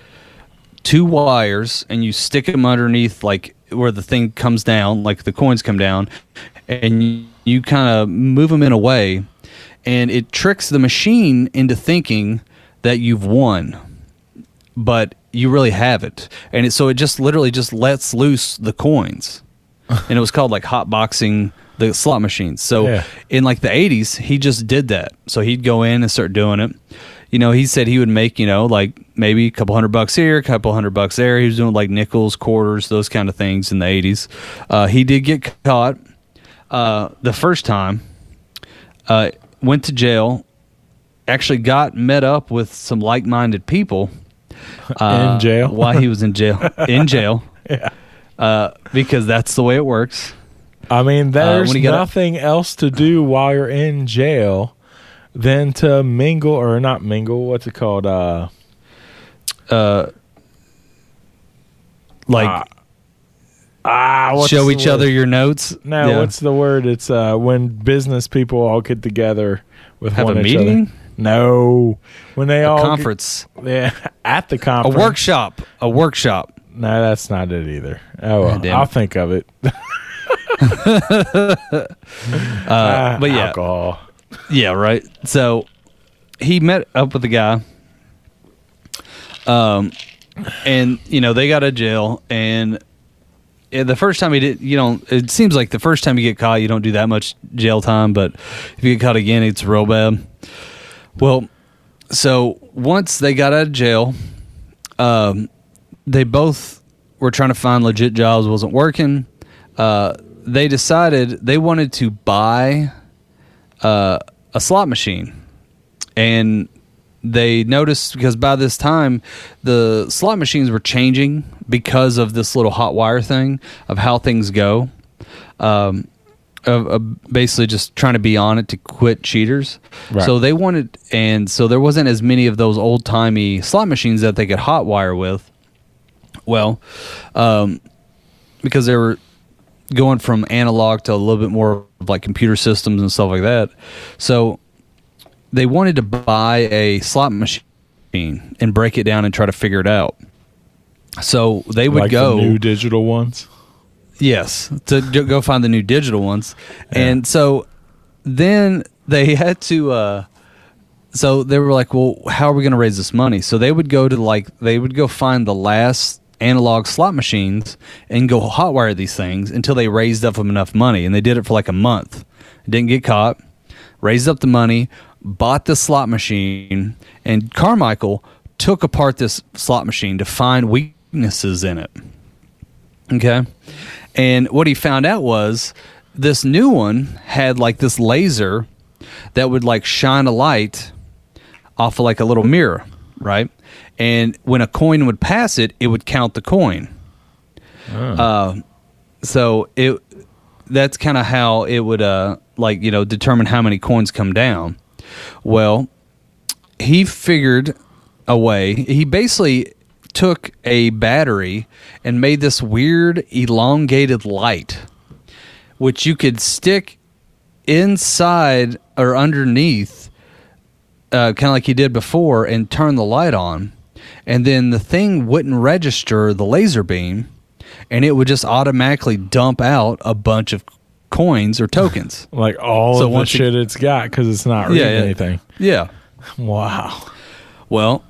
two wires and you stick them underneath, like where the thing comes down, like the coins come down, and you, you kind of move them in a way, and it tricks the machine into thinking that you've won, but you really haven't. And it, so it just literally just lets loose the coins and it was called like hot boxing the slot machines. So Yeah. in like the 80s, he just did that. So he'd go in and start doing it. You know, he said he would make, you know, like maybe a couple hundred bucks here, a couple hundred bucks there. He was doing like nickels, quarters, those kind of things in the 80s. Uh, he did get caught uh, the first time, uh, went to jail, actually got met up with some like minded people. uh, In jail? While he was in jail. in jail Yeah. uh, because that's the way it works. I mean, there's when you got nothing else to do while you're in jail than to mingle or not mingle. What's it called? Uh, Like Ah, ah, what's show each word? other your notes. No, Yeah. what's the word? It's uh, when business people all get together with Have one a meeting? other. No, when they a all get- conference, yeah, at the conference. a workshop, a workshop. No, that's not it either. Oh, well, I'll think of it. Uh, Ah, but yeah, alcohol. yeah, right. So he met up with the guy, um, and you know they got out of jail, and the first time he did, you know, it seems like the first time you get caught, you don't do that much jail time, but if you get caught again, it's real bad. Well, so once they got out of jail, um, they both were trying to find legit jobs, wasn't working. Uh, they decided they wanted to buy uh, a slot machine, and they noticed because by this time the slot machines were changing because of this little hot wire thing of how things go. Um, of, of basically just trying to be on it to quit cheaters. Right. So they wanted, and so there wasn't as many of those old timey slot machines that they could hotwire with. Well, um, because they were going from analog to a little bit more of like computer systems and stuff like that. So they wanted to buy a slot machine and break it down and try to figure it out. So they would like go the new digital ones. Yes, to go find the new digital ones. And so then they had to uh so they were like, "Well, how are we going to raise this money?" So they would go to like they would go find the last analog slot machines and go hotwire these things until they raised up enough money. And they did it for like a month. Didn't get caught. Raised up the money, bought the slot machine, and Carmichael took apart this slot machine to find weaknesses in it. Okay. And what he found out was this new one had like this laser that would like shine a light off of like a little mirror, right? And when a coin would pass it, it would count the coin. Uh, so it that's kind of how it would uh like you know determine how many coins come down. Well, he figured a way. He basically took a battery and made this weird elongated light, which you could stick inside or underneath, uh, kind of like he did before, and turn the light on. And then the thing wouldn't register the laser beam, and it would just automatically dump out a bunch of coins or tokens. Like all So of the shit it's got because it's not reading Yeah, yeah. anything. yeah. Wow. Well,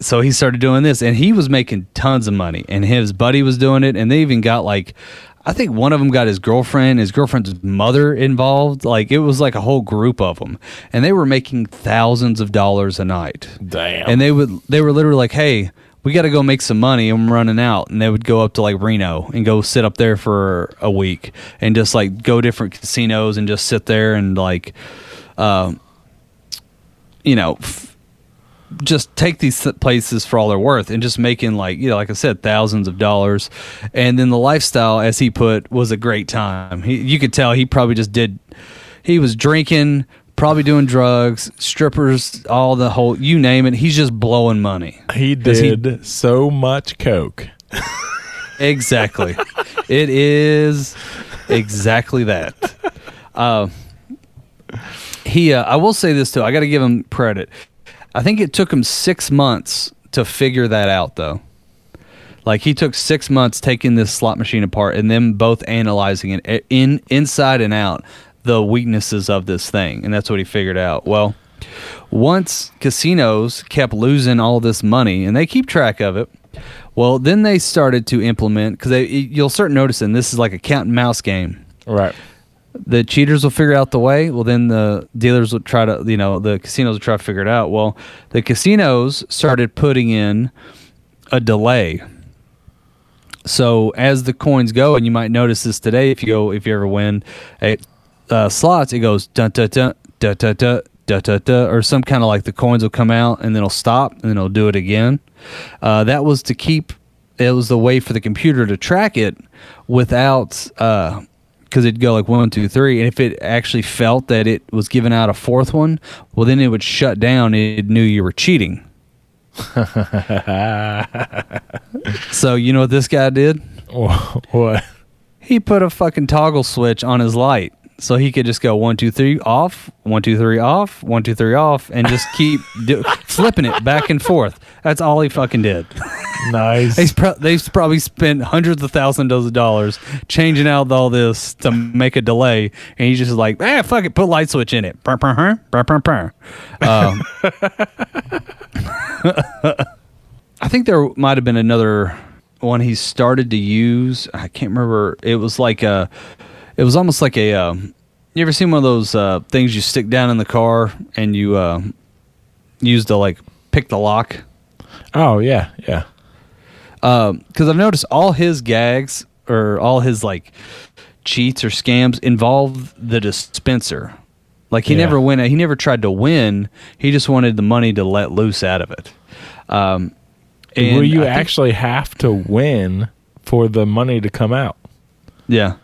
so he started doing this, and he was making tons of money, and his buddy was doing it, and they even got like, I think one of them got his girlfriend, his girlfriend's mother involved. Like it was like a whole group of them, and they were making thousands of dollars a night. Damn. And they would, they were literally like, "Hey, we got to go make some money. I'm running out," and they would go up to like Reno and go sit up there for a week, and just like go different casinos and just sit there and like, uh, you know. F- just take these places for all they're worth and just making like you know like i said thousands of dollars. And then the lifestyle as he put was a great time. He, you could tell he probably just did he was drinking probably doing drugs strippers all the whole you name it. He's just blowing money. He- did so much coke. exactly. It is exactly that. Uh, he uh, i will say this too. I got to give him credit i think it took him six months to figure that out though. Like he took six months taking this slot machine apart and then both analyzing it eh, in inside and out the weaknesses of this thing and that's what he figured out. Well once casinos kept losing all this money and they keep track of it well then they started to implement because you'll start noticing this is like a cat and mouse game. Right the cheaters will figure out the way. Well, then the dealers will try to, you know, the casinos will try to figure it out. Well, the casinos started putting in a delay. So as the coins go, and you might notice this today if you go, if you ever win at uh, slots, it goes dun dun dun dun dun dun. Da, da, da, or some kind of like the coins will come out and then it'll stop and then it'll do it again. Uh, that was to keep, it was the way for the computer to track it without uh, because it'd go like one, two, three, and if it actually felt that it was giving out a fourth one, well, then it would shut down. It knew you were cheating. so you know what this guy did? what? He put a fucking toggle switch on his light, so he could just go one, two, three, off, one, two, three, off, one, two, three, off, and just keep do- flipping it back and forth. That's all he fucking did. Nice. They pro- they've probably spent hundreds of thousands of dollars changing out all this to make a delay, and he's just like, ah, fuck it, put light switch in it. Brr, brr, brr. Um, I think there might have been another one he started to use. I can't remember. It was like a, it was almost like a. Um, you ever seen one of those uh, things you stick down in the car and you uh, use to like pick the lock? oh yeah, yeah. because I've noticed all his gags or all his like cheats or scams involve the dispenser. Like he Yeah. never went. He never tried to win. He just wanted the money to let loose out of it. Um, and Will you think- actually have to win for the money to come out Yeah.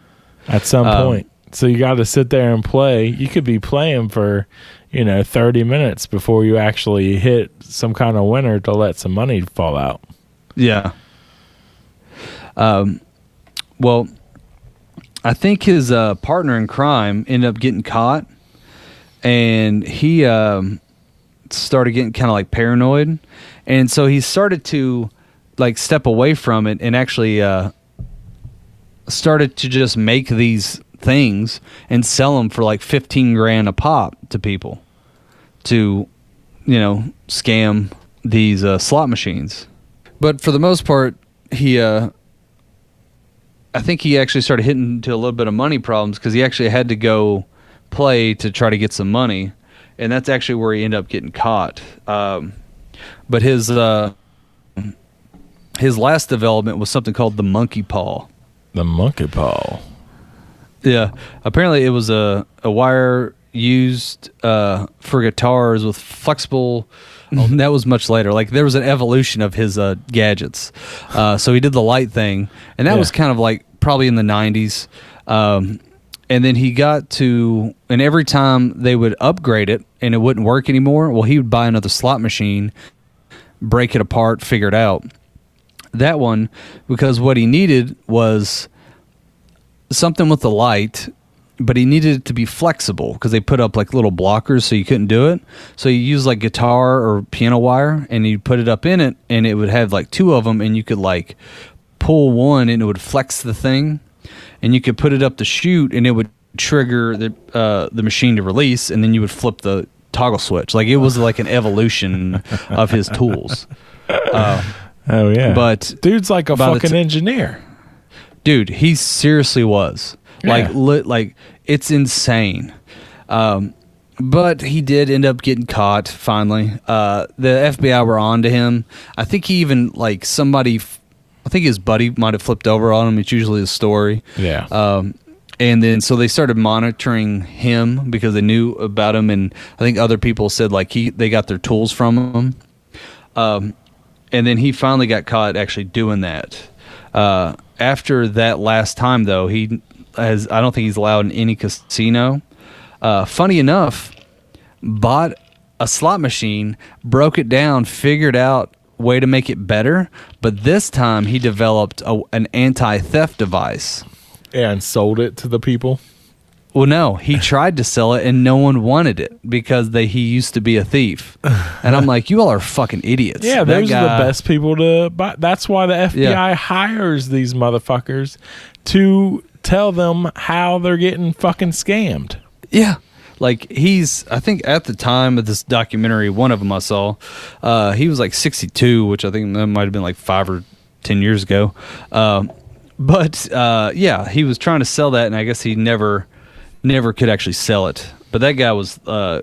At some Um, point? So you got to sit there and play. You could be playing for, you know, 30 minutes before you actually hit some kind of winner to let some money fall out. Yeah. Um, well, I think his uh, partner in crime ended up getting caught, and he um, started getting kind of like paranoid, and so he started to like step away from it and actually uh, started to just make these things and sell them for like 15 grand a pop to people to you know scam these uh, slot machines. But for the most part he uh i think he actually started hitting into a little bit of money problems because he actually had to go play to try to get some money. And that's actually where he ended up getting caught. Um but his uh his last development was something called the monkey paw The monkey paw. Yeah, apparently it was a a wire used uh, for guitars with flexible. Oh, that was much later. Like there was an evolution of his uh, gadgets. Uh, so he did the light thing, and that Yeah. was kind of like probably in the '90s. Um, and then he got to, and every time they would upgrade it and it wouldn't work anymore, well, he would buy another slot machine, break it apart, figure it out. That one, because what he needed was something with the light, but he needed it to be flexible because they put up like little blockers so you couldn't do it. So you use like guitar or piano wire and you put it up in it and it would have like two of them and you could like pull one and it would flex the thing and you could put it up to shoot and it would trigger the uh, the machine to release and then you would flip the toggle switch. Like it was like an evolution of his tools. Oh yeah. But dude's like a fucking t- engineer. dude he seriously was like Yeah. lit like it's insane um but he did end up getting caught finally uh the fbi were on to him i think he even like somebody f- i think his buddy might have flipped over on him it's usually a story Yeah. um and then so they started monitoring him because they knew about him and i think other people said like he they got their tools from him um, and then he finally got caught actually doing that. Uh, after that last time, though, he has I don't think he's allowed in any casino. Uh, funny enough, bought a slot machine, broke it down, figured out way to make it better, but this time he developed a, an anti-theft device. yeah, and sold it to the people. Well, no, he tried to sell it and no one wanted it because they he used to be a thief. And I'm like, you all are fucking idiots. Yeah, That those are the best people to buy. That's why the FBI Yeah. hires these motherfuckers to tell them how they're getting fucking scammed. Yeah. Like he's, I think at the time of this documentary, one of them I saw, uh, he was like 62, which I think that might have been like five or 10 years ago. Um, but uh, yeah, he was trying to sell that, and I guess he never, never could actually sell it. But that guy was, uh,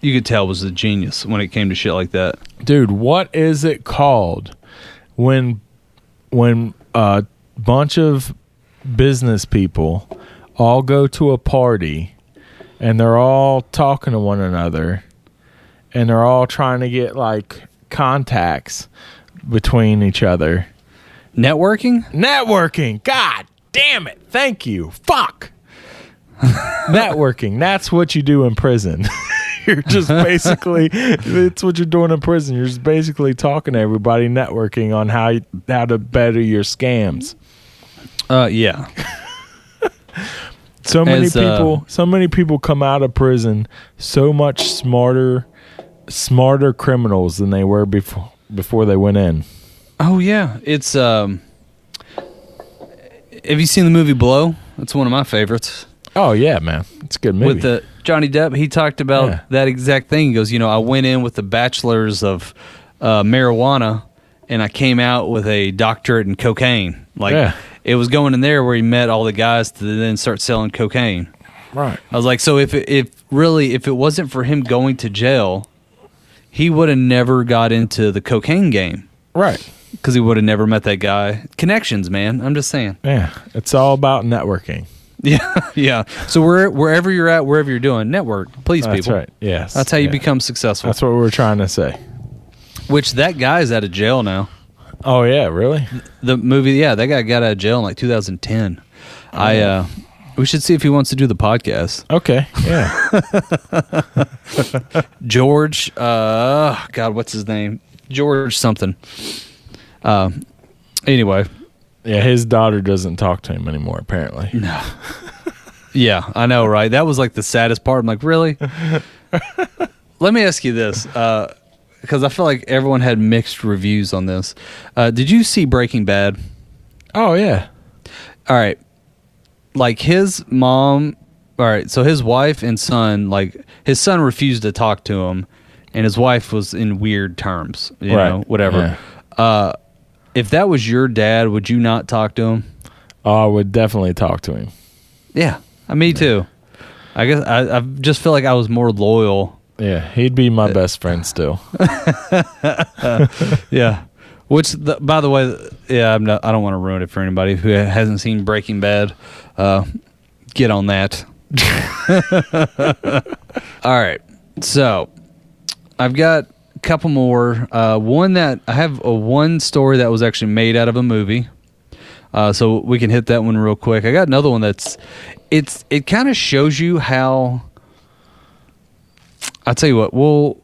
you could tell, was a genius when it came to shit like that. Dude, what is it called when when a bunch of business people all go to a party and they're all talking to one another and they're all trying to get like contacts between each other. Networking? Networking. God damn it. Thank you. Fuck. Networking. That's what you do in prison. you're just basically it's what you're doing in prison. You're just basically talking to everybody, networking on how you, how to better your scams. Uh, yeah. So many As, uh, people so many people come out of prison so much smarter smarter criminals than they were before before they went in. Oh yeah, it's um. Have you seen the movie Blow? It's one of my favorites. Oh yeah, man. It's a good movie. With the Johnny Depp, he talked about Yeah. that exact thing. He goes, you know, I went in with the bachelor's of uh, marijuana, and I came out with a doctorate in cocaine. Like Yeah. it was going in there where he met all the guys to then start selling cocaine. right. I was like, so if it, if really if it wasn't for him going to jail, he would have never got into the cocaine game Right. because he would have never met that guy. Connections, man. I'm just saying. Yeah. It's all about networking. Yeah, yeah. So where, wherever you're at, wherever you're doing, network, please, people. That's people. right. Yes. That's how you Yeah. become successful. That's what we were trying to say. Which that guy's out of jail now. Oh yeah, really? The movie, yeah, that guy got out of jail in like 2010. I uh, We should see if he wants to do the podcast. Okay. Yeah. George, uh, God, what's his name? George something. Uh, anyway, yeah. His daughter doesn't talk to him anymore. Apparently. No. yeah, I know, right? That was like the saddest part. I'm like, really? Let me ask you this, because I feel like everyone had mixed reviews on this. Uh, did you see Breaking Bad? Oh yeah. All right. Like his mom, all right, so his wife and son, like his son refused to talk to him and his wife was in weird terms, you Right. know, whatever. Uh if that was your dad, would you not talk to him? Oh, I would definitely talk to him. Yeah. Uh, me too. I guess I, I just feel like I was more loyal. Yeah, he'd be my best friend still. Yeah. Which, the, by the way, yeah, I'm not, I don't want to ruin it for anybody who hasn't seen Breaking Bad. Uh, get on that. All right. So, I've got couple more. Uh, one that I have a one story that was actually made out of a movie. Uh, so we can hit that one real quick. I got another one that's it's it kind of shows you how. I'll tell you what we'll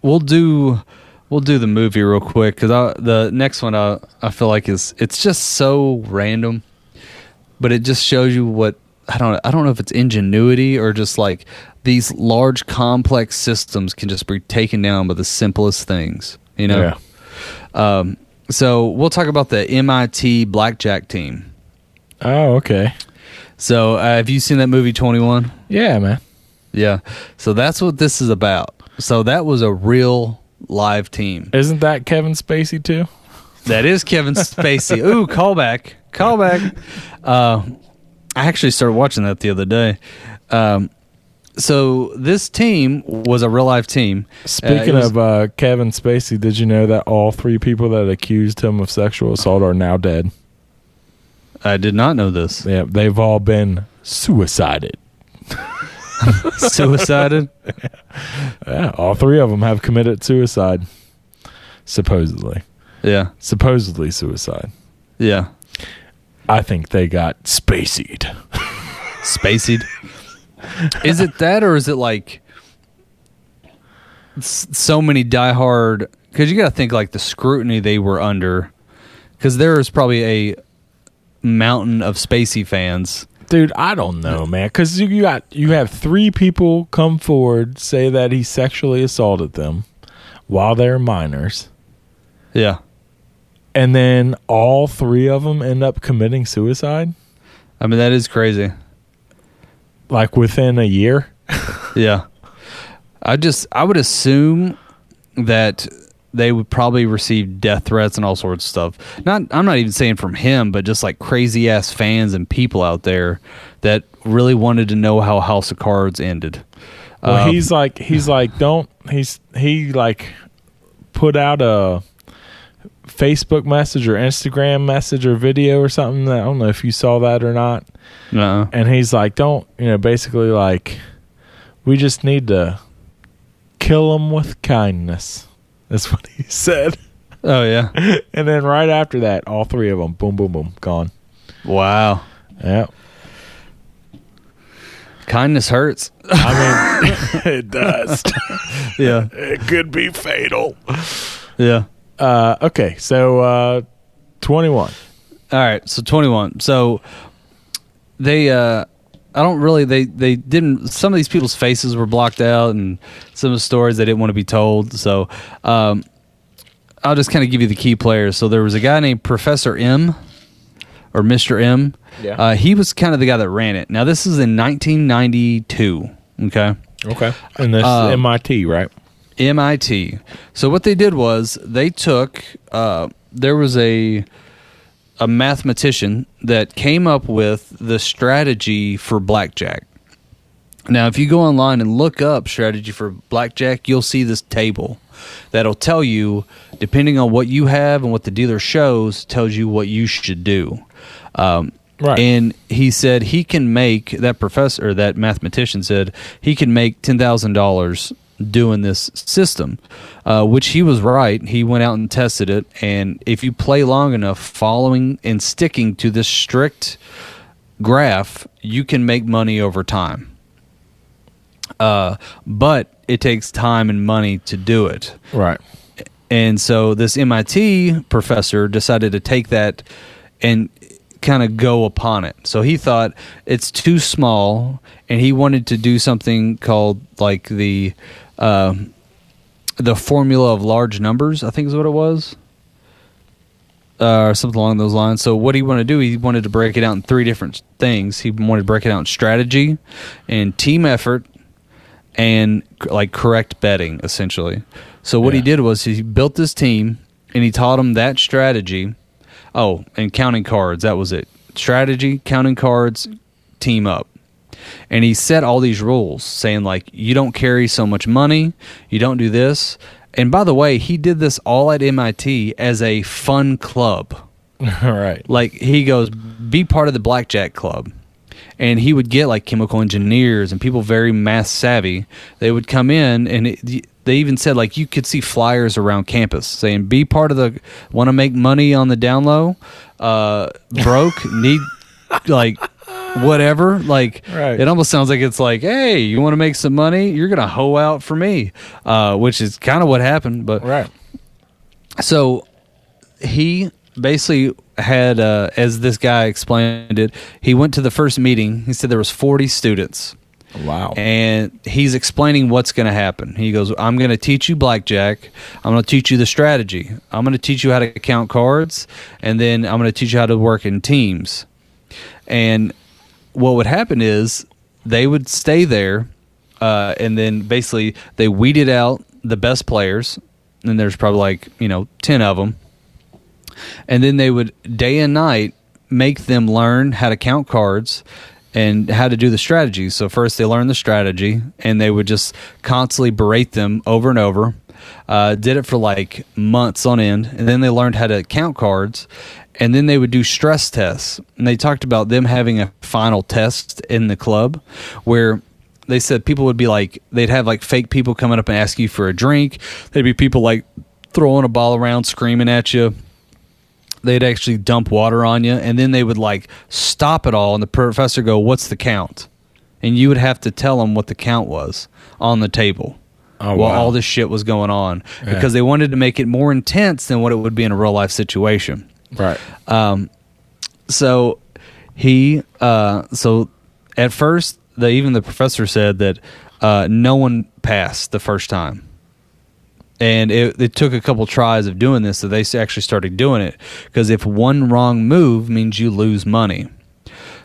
we'll do we'll do the movie real quick because the next one I I feel like is it's just so random, but it just shows you what I don't I don't know if it's ingenuity or just like these large complex systems can just be taken down by the simplest things. You know. Yeah. Um, so we'll talk about the MIT blackjack team. Oh, okay. So uh, have you seen that movie Twenty One? Yeah, man. Yeah. So that's what this is about. So that was a real live team. Isn't that Kevin Spacey too? That is Kevin Spacey. Ooh, callback, callback. Uh, I actually started watching that the other day. Um, so this team was a real life team. Uh, Speaking was- of uh, Kevin Spacey, did you know that all three people that accused him of sexual assault are now dead? I did not know this. Yeah, they've all been suicided. Suicided. Yeah, all three of them have committed suicide. Supposedly, Yeah, supposedly suicide. yeah. I think they got Spaceyed. Spaceyed. is it that, or is it like so many diehard? Because you got to think like the scrutiny they were under. Because there is probably a mountain of Spacey fans. Dude, I don't know, man. Because you got you have three people come forward say that he sexually assaulted them while they're minors, Yeah, and then all three of them end up committing suicide I mean that is crazy. Like within a year. Yeah, I just I would assume that they would probably receive death threats and all sorts of stuff. Not I'm not even saying from him, but just like crazy ass fans and people out there that really wanted to know how House of Cards ended. Well, Um, he's like he's like don't he's he like put out a Facebook message or Instagram message or video or something. That, I don't know if you saw that or not. no. And he's like, don't you know? Basically, like we just need to kill them with kindness. That's what he said. Oh yeah. And then right after that, all three of them, boom, boom, boom, gone. Wow. Yeah. Kindness hurts. I mean, it does. yeah. it could be fatal. Yeah. Uh, okay, so uh, 21. All right, so 21. So they uh I don't really they they didn't some of these people's faces were blocked out and some of the stories they didn't want to be told. So um I'll just kind of give you the key players. So there was a guy named Professor M or Mr. M. Yeah. Uh, he was kind of the guy that ran it. Now this is in 1992, okay? Okay. And this Um, is MIT, right? MIT. So what they did was they took uh, there was a a mathematician that came up with the strategy for blackjack. Now, if you go online and look up strategy for blackjack, you'll see this table that'll tell you, depending on what you have and what the dealer shows, tells you what you should do. Um, Right. And he said he can make that professor, or that mathematician said he can make ten thousand dollars doing this system, uh, which he was right. He went out and tested it, and if you play long enough, following and sticking to this strict graph, you can make money over time. Uh, but it takes time and money to do it. Right. And so this MIT professor decided to take that and kind of go upon it. So he thought it's too small, and he wanted to do something called like the uh, the formula of large numbers. I think is what it was, uh, or something along those lines. So what he wanted to do, he wanted to break it out in three different things. He wanted to break it out in strategy, and team effort, and like correct betting, essentially. So what he did was he built this team, and he taught them that strategy. Oh, and counting cards. That was it. Strategy, counting cards, team up. And he set all these rules saying, like, you don't carry so much money, you don't do this. And by the way, he did this all at MIT as a fun club. right. Like, he goes, be part of the blackjack club. And he would get like chemical engineers and people very math savvy. They would come in and it, they even said like you could see flyers around campus saying be part of the want to make money on the down low uh broke need like whatever like Right. it almost sounds like it's like hey you want to make some money you're gonna hoe out for me uh which is kind of what happened but Right. so he basically had uh, as this guy explained it he went to the first meeting he said there was 40 students Wow. and he's explaining what's going to happen. He goes, "I'm going to teach you blackjack. I'm going to teach you the strategy. I'm going to teach you how to count cards, and then I'm going to teach you how to work in teams." And what would happen is they would stay there, uh, and then basically they weeded out the best players, and there's probably like you know ten of them, and then they would day and night make them learn how to count cards and how to do the strategy. So first they learned the strategy, and they would just constantly berate them over and over. Uh, did it for like months on end, and then they learned how to count cards, and then they would do stress tests. And they talked about them having a final test in the club where they said people would be like they'd have like fake people coming up and ask you for a drink. There'd be people like throwing a ball around, screaming at you they'd actually dump water on you and then they would like stop it all and the professor go what's the count and you would have to tell them what the count was on the table Oh, while wow. all this shit was going on Yeah. because they wanted to make it more intense than what it would be in a real life situation Right. um, so he uh, so at first the even the professor said that uh, no one passed the first time. And it, it took a couple tries of doing this so they actually started doing it. Because if one wrong move means you lose money.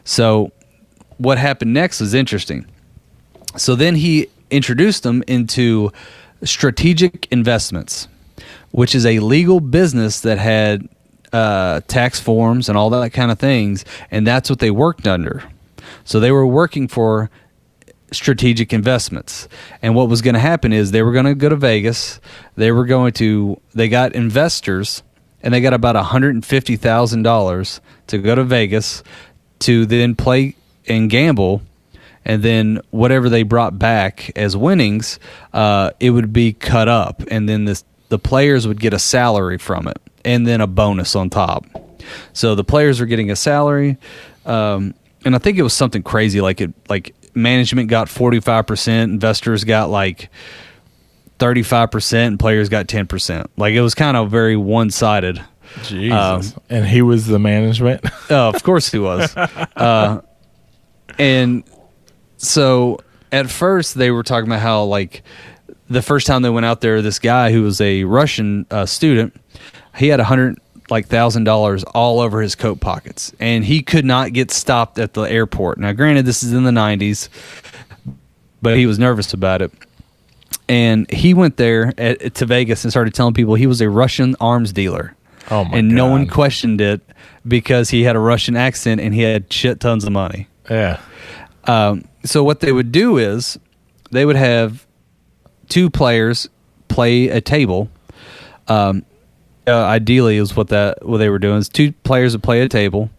So what happened next is interesting. So then he introduced them into strategic investments, which is a legal business that had uh, tax forms and all that kind of things, and that's what they worked under. So they were working for strategic investments. And what was going to happen is they were going to go to Vegas. They were going to they got investors and they got about $150,000 to go to Vegas to then play and gamble and then whatever they brought back as winnings, uh, it would be cut up, and then this, the players would get a salary from it, and then a bonus on top. So the players were getting a salary, um, and I think it was something crazy like it like management got forty five percent, investors got like thirty five percent, and players got ten percent. Like it was kind of very one sided. Jesus. Um, and he was the management. Oh, of course he was. uh, and so at first they were talking about how like the first time they went out there, this guy who was a Russian uh, student, he had a hundred like thousand dollars all over his coat pockets, and he could not get stopped at the airport. Now, granted, this is in the '90s, but he was nervous about it. And he went there at, to Vegas and started telling people he was a Russian arms dealer Oh my and no one questioned it because he had a Russian accent and he had shit tons of money. yeah. Um, so what they would do is they would have two players play a table. Um, uh, ideally, is what that what they were doing. Is two players would play a table,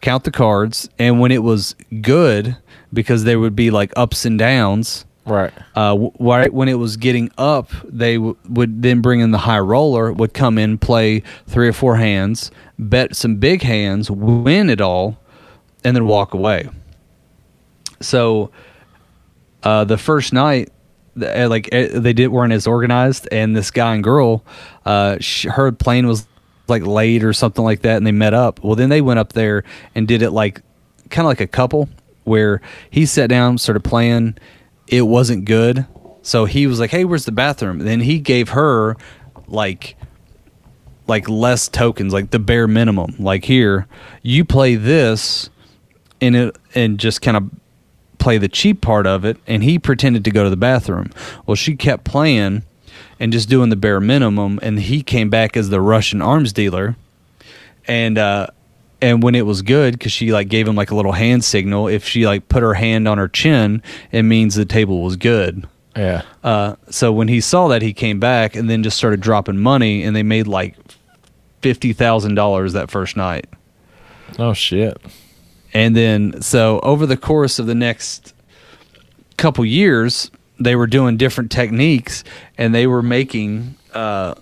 count the cards, and when it was good, because there would be like ups and downs. Right. Uh, right when it was getting up, they w- would then bring in the high roller, would come in, play three or four hands, bet some big hands, win it all, and then walk away. So uh, the first night, like uh, they did weren't as organized, and this guy and girl, uh, sh her plane was like late or something like that, and they met up. Well, then they went up there and did it like kind of like a couple, where he sat down, started playing. It wasn't good, so he was like, "Hey, where's the bathroom?" then he gave her like like less tokens, like the bare minimum. Like here, you play this, and it and just kind of play the cheap part of it. And he pretended to go to the bathroom. Well, she kept playing and just doing the bare minimum, and he came back as the Russian arms dealer. And uh, and when it was good, because she like gave him like a little hand signal. If she like put her hand on her chin, it means the table was good. Yeah. Uh, so when he saw that, he came back and then just started dropping money, and they made like fifty thousand dollars that first night. Oh shit. And then, so over the course of the next couple years, they were doing different techniques, and they were making uh,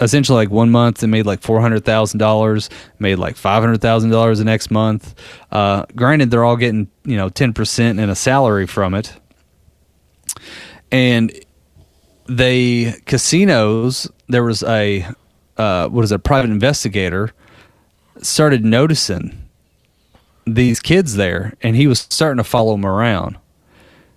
essentially like one month they made like four hundred thousand dollars, made like five hundred thousand dollars the next month. Uh, granted, they're all getting you know ten percent in a salary from it, and they casinos. There was a uh, what is it, a private investigator started noticing these kids there and he was starting to follow them around.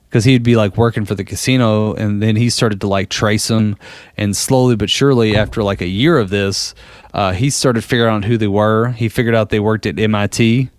Because he'd be like working for the casino and then he started to like trace them and slowly but surely after like a year of this uh, he started figuring out who they were. He figured out they worked at mit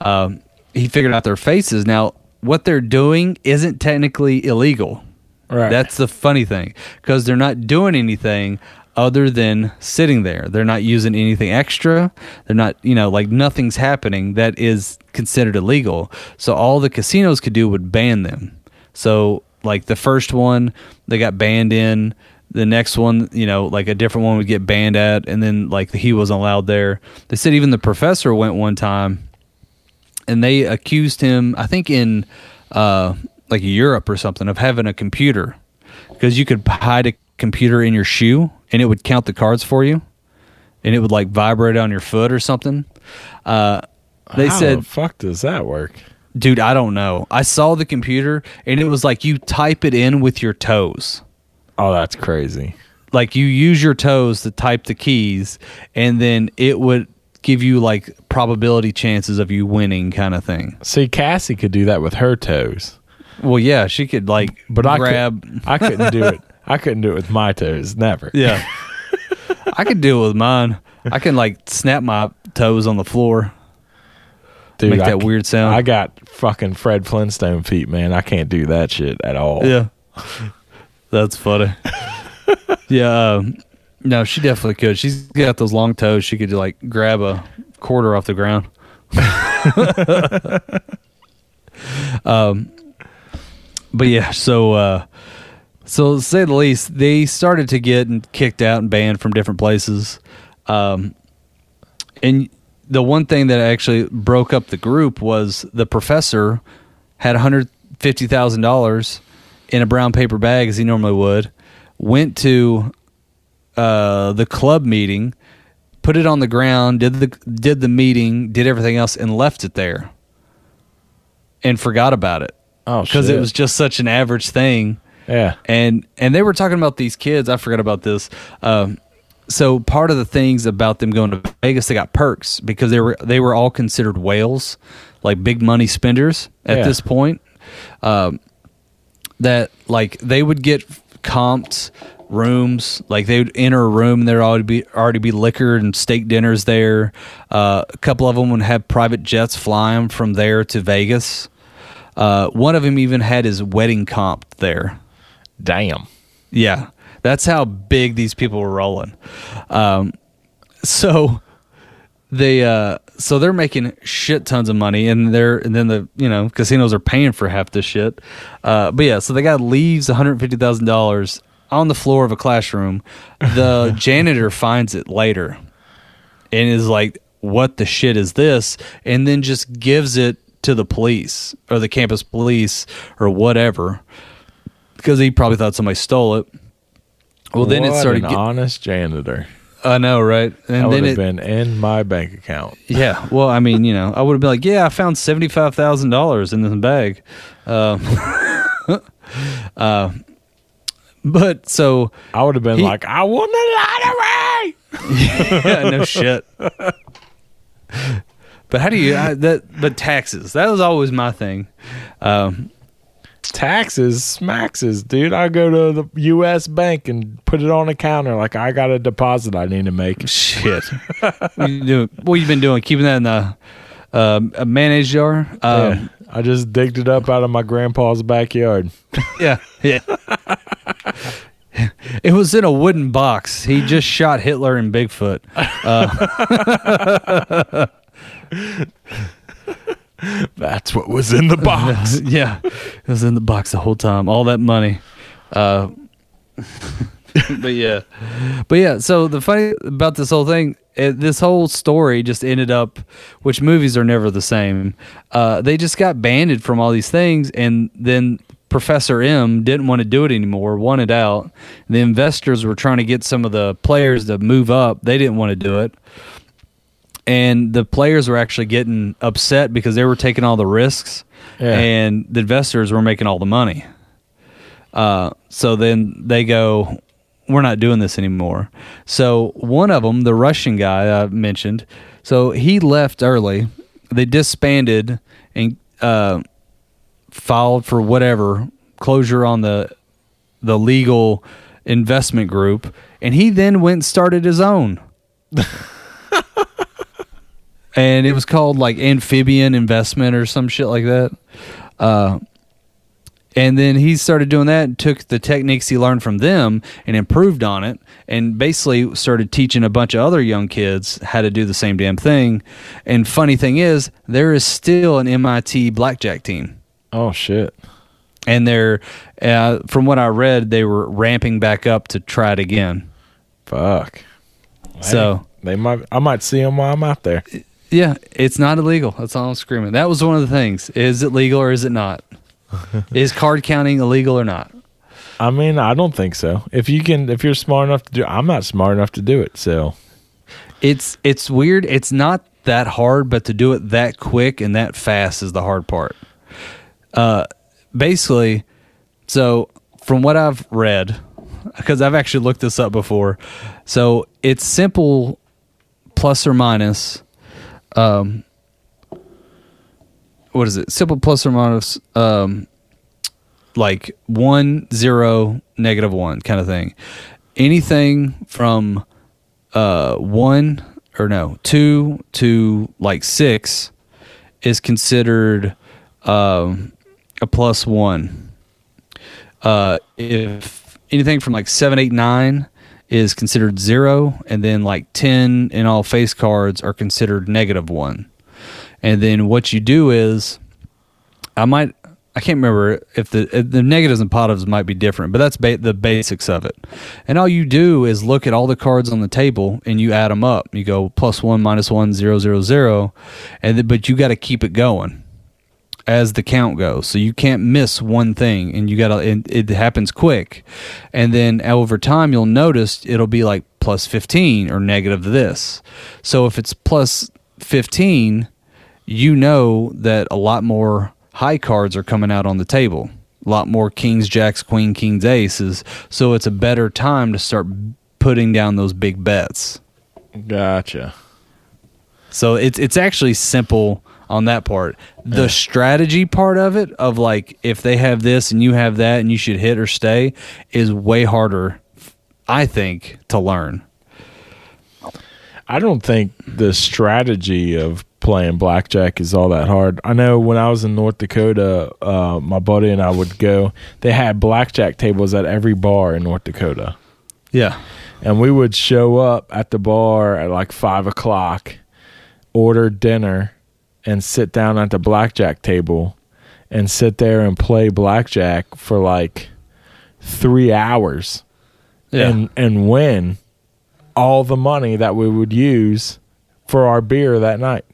um, he figured out their faces. Now what they're doing isn't technically illegal. Right. that's the funny thing. Because they're not doing anything other than sitting there. They're not using anything extra. They're not, you know, like nothing's happening that is considered illegal. So all the casinos could do would ban them. So like the first one, they got banned in. The next one, you know, like a different one would get banned at, and then like he wasn't allowed there. They said even the professor went one time, and they accused him. I think in uh, like Europe or something of having a computer because you could hide a computer in your shoe and it would count the cards for you and it would like vibrate on your foot or something. Uh, they How said, the fuck does that work? dude, I don't know. I saw the computer and it was like you type it in with your toes. Oh, that's crazy. Like you use your toes to type the keys and then it would give you like probability chances of you winning kind of thing. See, Cassie could do that with her toes, Well, yeah, she could like but I could, I couldn't do it. I couldn't do it with my toes. Never. Yeah. I could do it with mine. I can like snap my toes on the floor. Dude, Make I that c- weird sound. I got fucking Fred Flintstone feet, man. I can't do that shit at all. Yeah. That's funny. yeah. Um, no, she definitely could. She's got those long toes. She could like grab a quarter off the ground. um, but yeah, so uh, so to say the least, they started to get kicked out and banned from different places. Um, and the one thing that actually broke up the group was the professor had $150,000 in a brown paper bag as he normally would, went to uh, the club meeting, put it on the ground, did the did the meeting, did everything else and left it there. And forgot about it Oh, because it was just such an average thing yeah. and and they were talking about these kids. I forgot about this. Um, so part of the things about them going to Vegas, they got perks because they were they were all considered whales, like big money spenders at Yeah. this point. Um, that like they would get comped rooms, like they would enter a room and there'd already be already be liquor and steak dinners there. Uh, a couple of them would have private jets fly 'em from there to Vegas. Uh, one of them even had his wedding comp there. Damn. Yeah, that's how big these people were rolling. Um, so they uh, so they're making shit tons of money, and they're and then the you know casinos are paying for half this shit. Uh, but yeah, so the guy leaves one hundred fifty thousand dollars on the floor of a classroom. The janitor finds it later, and is like, "What the shit is this?" And then just gives it to the police or the campus police or whatever because he probably thought somebody stole it. Well, then it What started. an Get, honest janitor. I know, right? That And would then have it, been in my bank account. yeah. Well, I mean, you know, I would have been like, yeah, I found seventy five thousand dollars in this bag. Um, uh, but so I would have been He- like, I won the lottery. yeah, no shit. But how do you I, that? But taxes. That was always my thing. Um, Taxes, smaxes, dude. I go to the U.S. bank and put it on a counter like I got a deposit I need to make. shit. what, you doing, what you been doing? Keeping that in the uh, a mayonnaise jar? Um, Yeah. I just digged it up out of my grandpa's backyard. Yeah, yeah. it was in a wooden box. He just shot Hitler and Bigfoot. That's what was in the box. yeah, it was in the box the whole time. All that money. Uh, but yeah, but yeah. So the funny about this whole thing, it, this whole story just ended up, which movies are never the same. Uh, they just got banned from all these things, and then Professor M didn't want to do it anymore, wanted out. The investors were trying to get some of the players to move up. They didn't want to do it and the players were actually getting upset because they were taking all the risks Yeah. and the investors were making all the money. Uh, so then they go we're not doing this anymore. So one of them the russian guy i mentioned so he left early. They disbanded and uh, filed for whatever closure on the the legal investment group and he then went and started his own and it was called like amphibian investment or some shit like that. Uh, and then he started doing that and took the techniques he learned from them and improved on it and basically started teaching a bunch of other young kids how to do the same damn thing. And funny thing is, there is still an MIT blackjack team. Oh shit. And they're, uh, from what I read, they were ramping back up to try it again. Fuck. So, They might. I might see them while I'm out there. Yeah, it's not illegal. That's all I'm screaming. That was one of the things. Is it legal or is it not? is card counting illegal or not? I mean, I don't think so. If you can, if you're smart enough to do, I'm not smart enough to do it. So It's it's weird. It's not that hard, but to do it that quick and that fast is the hard part. Uh, basically, so from what I've read, because I've actually looked this up before, so it's simple plus or minus. Um, what is it? Simple plus or minus, um, like one zero negative one kind of thing. Anything from uh one or no two to like six is considered um a plus one uh if anything from like seven eight nine is considered zero and then like 10 in all face cards are considered negative one. And then what you do is i might i can't remember if the if the negatives and positives might be different but that's ba- the basics of it. And all you do is look at all the cards on the table and you add them up. You go plus one minus one zero zero zero and then, but you got to keep it going as the count goes. So you can't miss one thing and you got to it, happens quick. And then over time you'll notice it'll be like plus 15 or negative this. So if it's plus 15, you know that a lot more high cards are coming out on the table. A lot more kings, jacks, queen, kings, aces. So it's a better time to start putting down those big bets. gotcha. So it's it's actually simple on that part. The Yeah. strategy part of it, of like if they have this and you have that and you should hit or stay, is way harder, I think, to learn. I don't think the strategy of playing blackjack is all that hard. I know when I was in North Dakota, uh, my buddy and I would go. They had blackjack tables at every bar in North Dakota, Yeah. and we would show up at the bar at like five o'clock, order dinner, and sit down at the blackjack table, and sit there and play blackjack for like three hours Yeah. and and win all the money that we would use for our beer that night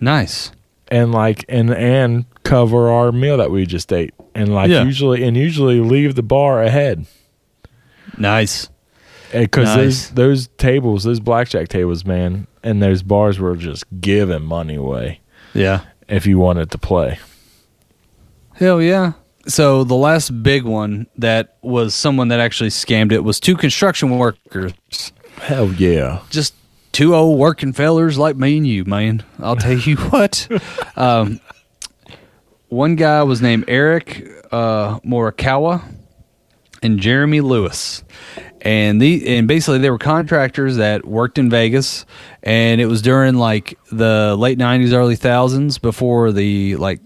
nice. and like and and cover our meal that we just ate and like Yeah. usually and usually leave the bar ahead Nice. Eh, because Nice. those those tables, those blackjack tables, man, and those bars were just giving money away Yeah. if you wanted to play. Hell yeah. So the last big one that was someone that actually scammed it was two construction workers. Hell yeah! Just two old working fellers like me and you, man. I'll tell you what. Um, one guy was named Eric uh, Morikawa and Jeremy Lewis. And the and basically they were contractors that worked in Vegas and it was during like the late 90s early thousands before the like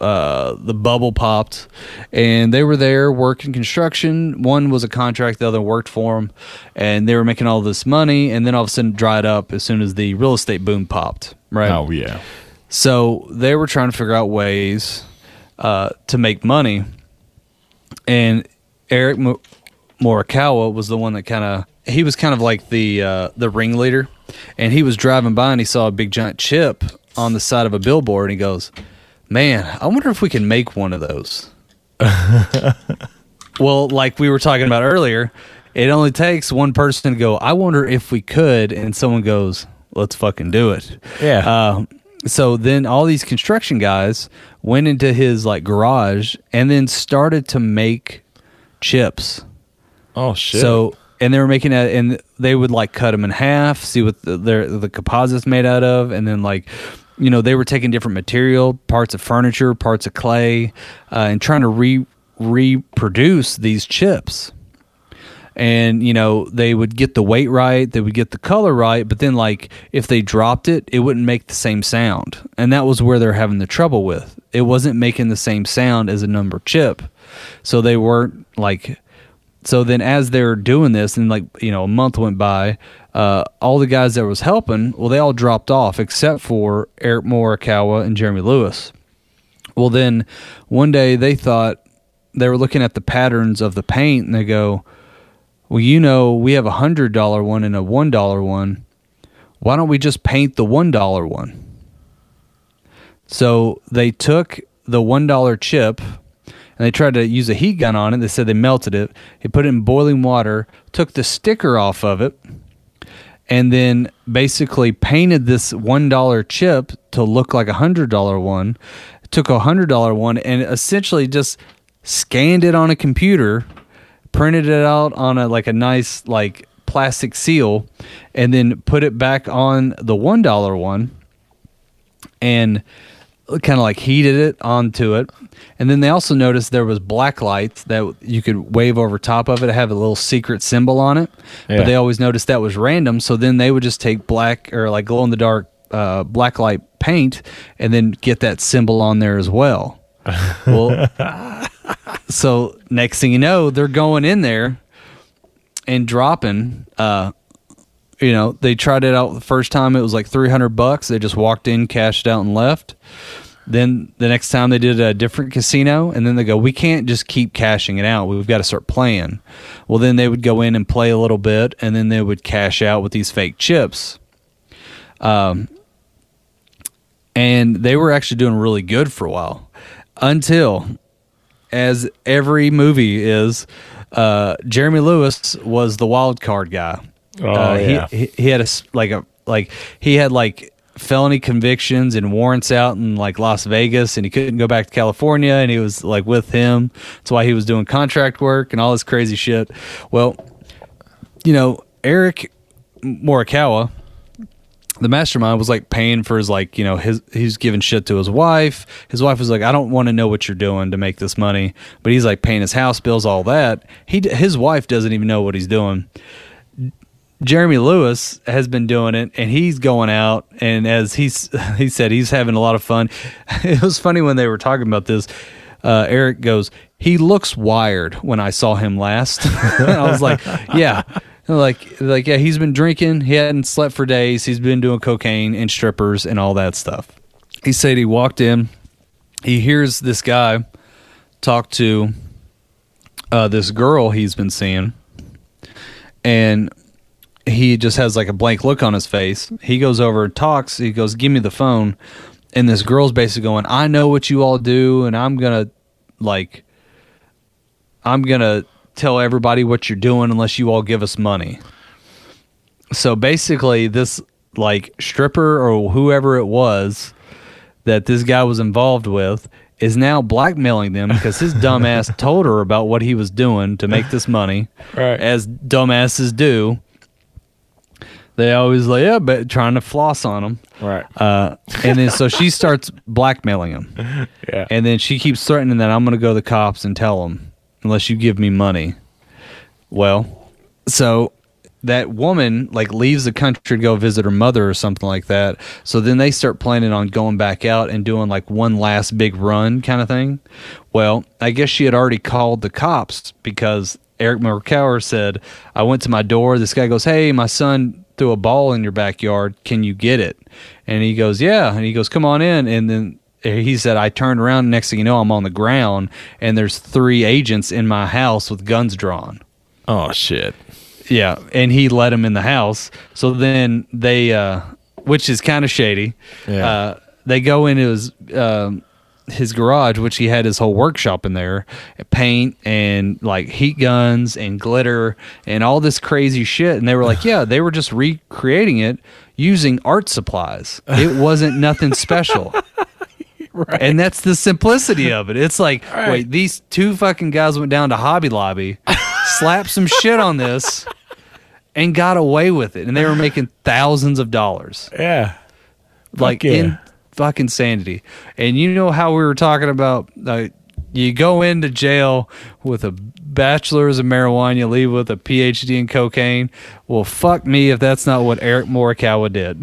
uh, the bubble popped and they were there working construction one was a contract the other worked for them and they were making all this money and then all of a sudden it dried up as soon as the real estate boom popped right Oh yeah. so they were trying to figure out ways uh, to make money, and Eric Mo- Morikawa was the one that kind of he was kind of like the uh, the ringleader, and he was driving by and he saw a big giant chip on the side of a billboard, and he goes, "Man, I wonder if we can make one of those." well, like we were talking about earlier, it only takes one person to go, "I wonder if we could," and someone goes, "Let's fucking do it." Yeah. Uh, so then all these construction guys went into his like garage and then started to make chips. oh shit. So and they were making it, and they would like cut them in half, see what the, their the composites made out of, and then like. You know, they were taking different material, parts of furniture, parts of clay, uh, and trying to re reproduce these chips and you know they would get the weight right they would get the color right but then like if they dropped it it wouldn't make the same sound and that was where they're having the trouble with it wasn't making the same sound as a number chip so they weren't like so then as they're doing this and like you know a month went by uh, all the guys that was helping well they all dropped off except for eric morikawa and jeremy lewis well then one day they thought they were looking at the patterns of the paint and they go well, you know, we have a hundred dollar one and a one dollar one. Why don't we just paint the one dollar one? So they took the one dollar chip and they tried to use a heat gun on it. They said they melted it. They put it in boiling water, took the sticker off of it, and then basically painted this one dollar chip to look like a hundred dollar one. Took a hundred dollar one and essentially just scanned it on a computer printed it out on a like a nice like plastic seal and then put it back on the one dollar one and kind of like heated it onto it and then they also noticed there was black lights that you could wave over top of it have a little secret symbol on it Yeah. but they always noticed that was random so then they would just take black or like glow in the dark uh, black light paint and then get that symbol on there as well well so next thing you know, they're going in there and dropping. Uh, you know, they tried it out the first time. It was like three hundred bucks. They just walked in, cashed out, and left. Then the next time they did a different casino, and then they go, "We can't just keep cashing it out. We've got to start playing." Well, then they would go in and play a little bit, and then they would cash out with these fake chips. Um, and they were actually doing really good for a while until as every movie is, uh, Jeremy Lewis was the wild card guy. Oh, uh, he- yeah. he, he had a like a like he had like felony convictions and warrants out in like Las Vegas, and he couldn't go back to California, and he was like with him. That's why he was doing contract work and all this crazy shit. Well, you know, Eric Morikawa the mastermind was like paying for his like you know his he's giving shit to his wife his wife was like i don't want to know what you're doing to make this money but he's like paying his house bills all that he his wife doesn't even know what he's doing jeremy lewis has been doing it and he's going out and as he's he said he's having a lot of fun. It was funny when they were talking about this uh, eric goes he looks wired when i saw him last. I was like yeah. Like like yeah he's been drinking. He hadn't slept for days. He's been doing cocaine and strippers and all that stuff. He said he walked in. He hears this guy talk to uh, this girl he's been seeing. And he just has like a blank look on his face he goes over and talks he goes give me the phone and this girl's basically going i know what you all do and i'm gonna like i'm gonna tell everybody what you're doing unless you all give us money. So basically, this like stripper or whoever it was that this guy was involved with is now blackmailing them because his dumbass told her about what he was doing to make this money, Right. as dumbasses do. They always like, yeah, but trying to floss on them. Right. Uh, and then so she starts blackmailing him. yeah. And then she keeps threatening that I'm going to go to the cops and tell them unless you give me money. Well, so that woman like leaves the country to go visit her mother or something like that. So then they start planning on going back out and doing like one last big run kind of thing. Well, I guess she had already called the cops because Eric Morikawa said, I went to my door. This guy goes, Hey, my son threw a ball in your backyard. Can you get it? And he goes, Yeah. And he goes, Come on in. And then he said, I turned around. Next thing you know, I'm on the ground and there's three agents in my house with guns drawn. oh shit. Yeah, and he let him in the house. So then they, uh, which is kind of shady. Yeah. Uh, they go into his um, his garage, which he had his whole workshop in there, paint and like heat guns and glitter and all this crazy shit. And they were like, yeah, they were just recreating it using art supplies. It wasn't nothing special. And that's the simplicity of it. It's like, Right. wait, these two fucking guys went down to Hobby Lobby, slapped some shit on this, and got away with it. And they were making thousands of dollars. Yeah. like yeah. in fucking sanity. And you know how we were talking about uh, you go into jail with a bachelor's of marijuana, you leave with a PhD in cocaine. Well, fuck me if that's not what Eric Morikawa did.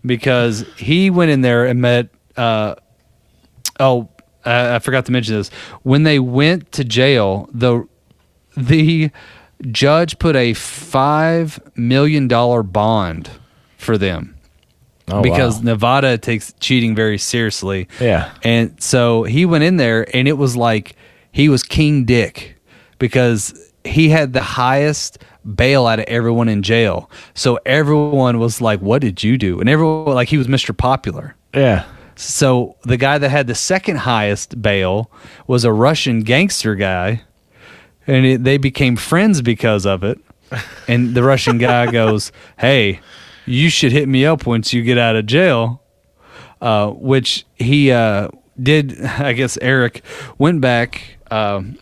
because he went in there and met. Uh, oh, I, I forgot to mention this. When they went to jail, the the judge put a five million dollar bond for them Oh, because wow. Nevada takes cheating very seriously. Yeah. And so he went in there and it was like he was King Dick because he had the highest bail out of everyone in jail. So everyone was like, What did you do? And everyone like he was Mr. Popular. Yeah. So the guy that had the second highest bail was a Russian gangster guy, and it, they became friends because of it. And the Russian guy goes, "Hey, you should hit me up once you get out of jail," uh, which he uh, did. I guess Eric went back, um,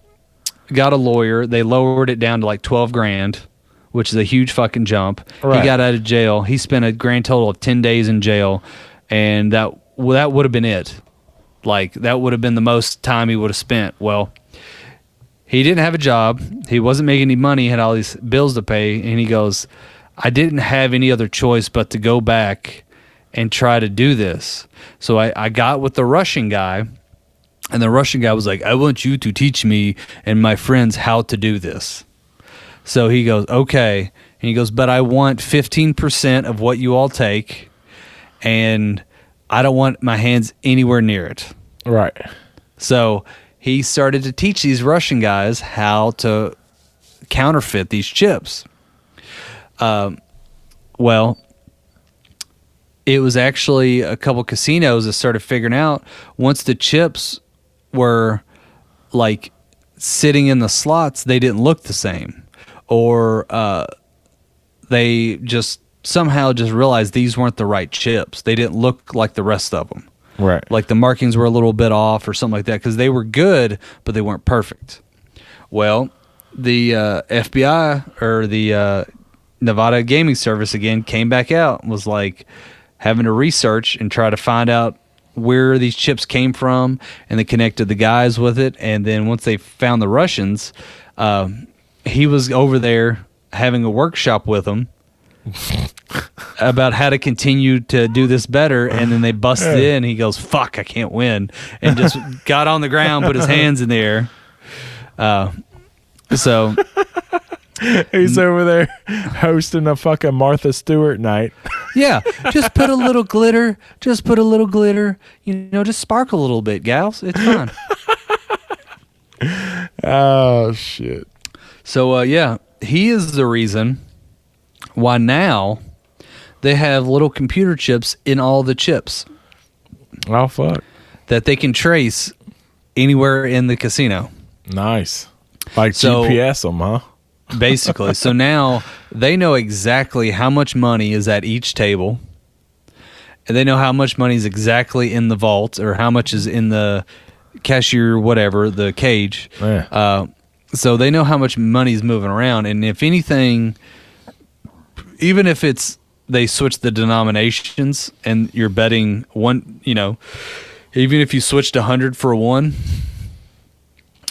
got a lawyer. They lowered it down to like twelve grand. Which is a huge fucking jump. Right. He got out of jail. He spent a grand total of ten days in jail, and that well, that would have been it. Like that would have been the most time he would have spent. Well, he didn't have a job. He wasn't making any money. Had all these bills to pay, and he goes, "I didn't have any other choice but to go back and try to do this." So I, I got with the Russian guy, and the Russian guy was like, "I want you to teach me and my friends how to do this." So he goes, "Okay," and he goes, "But I want fifteen percent of what you all take." and I don't want my hands anywhere near it. Right. So he started to teach these Russian guys how to counterfeit these chips. Um, well, it was actually a couple casinos that started figuring out once the chips were like sitting in the slots, they didn't look the same, or uh, they just somehow just realized these weren't the right chips. They didn't look like the rest of them. Right. Like the markings were a little bit off or something like that because they were good, but they weren't perfect. Well, the uh, FBI or the uh, Nevada Gaming Service again came back out and was like having to research and try to find out where these chips came from, and they connected the guys with it. And then once they found the Russians, uh, he was over there having a workshop with them about how to continue to do this better. And then they busted in. He goes fuck i can't win. And just got on the ground put his hands in the air. Uh, so He's over there hosting a fucking Martha Stewart night. yeah just put a little glitter just put a little glitter you know just sparkle a little bit gals it's fun Oh shit. so uh, yeah he is the reason why now they have little computer chips in all the chips Oh fuck. that they can trace anywhere in the casino Nice. Like So- GPS them, huh? Basically. so now they know exactly how much money is at each table. And they know how much money is exactly in the vault or how much is in the cashier, whatever, the cage. Yeah. Uh, so they know how much money is moving around. And if anything, even if it's they switch the denominations and you're betting one, you know, even if you switched a hundred for a one,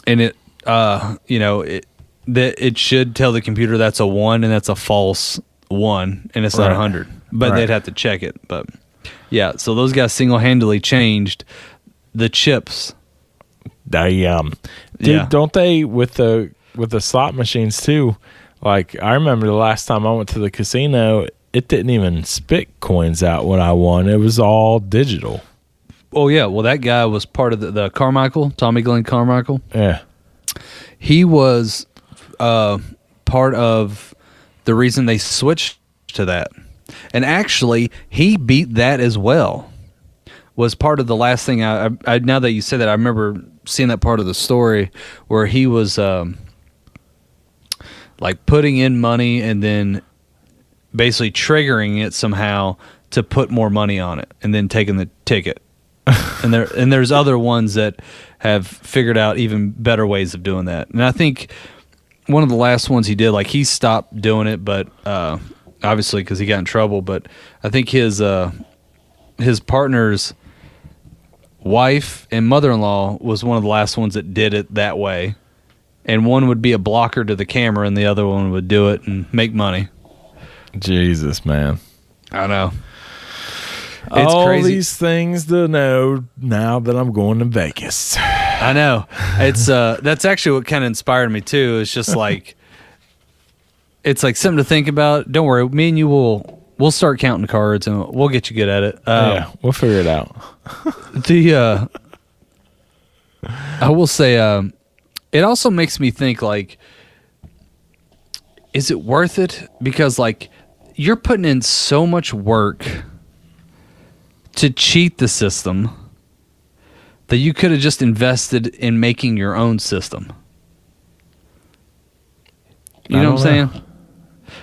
and it, uh, you know, it that it should tell the computer that's a one and that's a false one and it's not a hundred. But Right. they'd have to check it. But yeah, so those guys single handedly changed the chips. They um, dude, Yeah. don't they with the with the slot machines too? Like I remember the last time I went to the casino, it didn't even spit coins out when I won. It was all digital. Oh yeah, well that guy was part of the, the Carmichael, Tommy Glenn Carmichael. Yeah. he was uh, part of the reason they switched to that. And actually, he beat that as well. Was part of the last thing I, I, now that you said that I remember seeing that part of the story where he was um, like putting in money and then basically triggering it somehow to put more money on it and then taking the ticket. and there and there's other ones that have figured out even better ways of doing that. And I think one of the last ones he did, like he stopped doing it, but uh, obviously because he got in trouble. But I think his uh, his partner's wife and mother-in-law was one of the last ones that did it that way. And one would be a blocker to the camera, and the other one would do it and make money. Jesus, man. I know. It's all crazy. these things to know now that I'm going to Vegas. I know. It's uh that's actually what kind of inspired me too. It's just like it's like something to think about. Don't worry, me and you will we'll start counting cards and we'll get you good at it. Um, yeah, we'll figure it out. The uh I will say um it also makes me think like is it worth it because like you're putting in so much work to cheat the system that you could have just invested in making your own system. You know what I'm don't saying?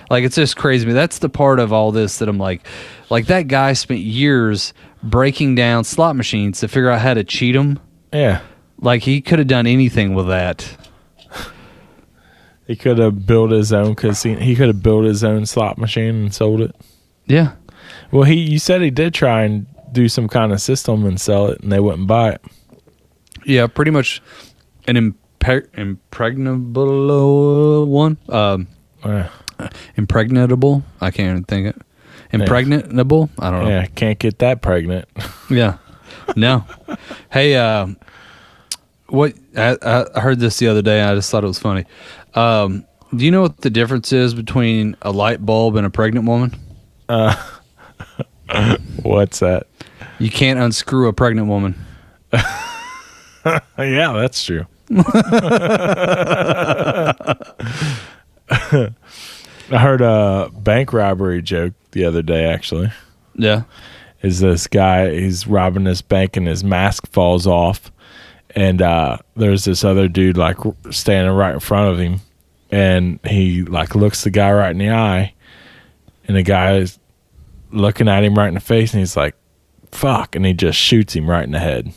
Like it's just crazy. That's the part of all this that I'm like, like that guy spent years breaking down slot machines to figure out how to cheat them. Yeah. Like he could have done anything with that. He could have built his own casino. He could have built his own slot machine and sold it. Yeah. Well, he you said he did try and do some kind of system and sell it, and they wouldn't buy it. Yeah, pretty much an impe- impregnable one. Um, impregnable. I can't even think it. Impregnable. I don't know. yeah can't get that pregnant. Yeah. No. hey, uh, what I, I heard this the other day. And I just thought it was funny. Um, do you know what the difference is between a light bulb and a pregnant woman? What's that? You can't unscrew a pregnant woman. Yeah, that's true. I heard a bank robbery joke the other day. Actually, Yeah. is this guy he's robbing this bank and his mask falls off and uh there's this other dude like standing right in front of him and he like looks the guy right in the eye and the guy is looking at him right in the face and he's like fuck and he just shoots him right in the head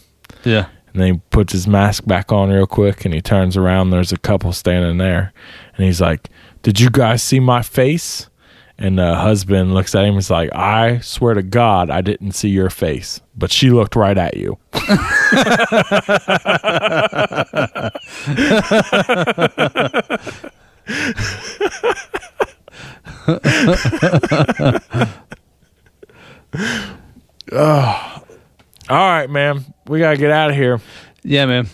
Yeah. And then he puts his mask back on real quick and he turns around there's a couple standing there and he's like did you guys see my face and the husband looks at him and is like i swear to god i didn't see your face but she looked right at you oh. All right man we gotta get out of here Yeah, man.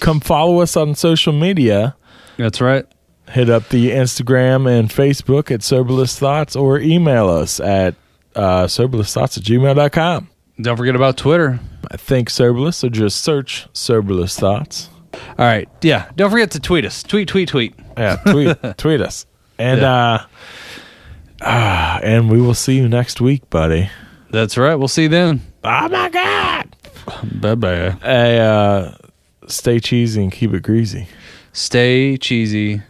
come follow us on social media That's right. hit up the Instagram and Facebook at Soberless Thoughts or email us at uh, soberlessthoughts at gmail.com. Don't forget about Twitter. I think Soberless or just search Soberless Thoughts. All right. Yeah. Don't forget to tweet us. Tweet, tweet, tweet. Yeah, tweet, tweet us. And, uh, ah, and we will see you next week, buddy. That's right. We'll see you then. Oh my God. Bye bye. Hey, uh, stay cheesy and keep it greasy. Stay cheesy.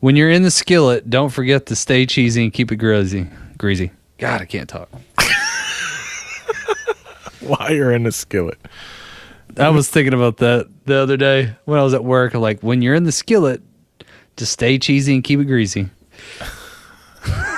When you're in the skillet, don't forget to stay cheesy and keep it greasy. Greasy. God, I can't talk. While you're in the skillet. I was thinking about that the other day when I was at work. Like, when you're in the skillet, just stay cheesy and keep it greasy.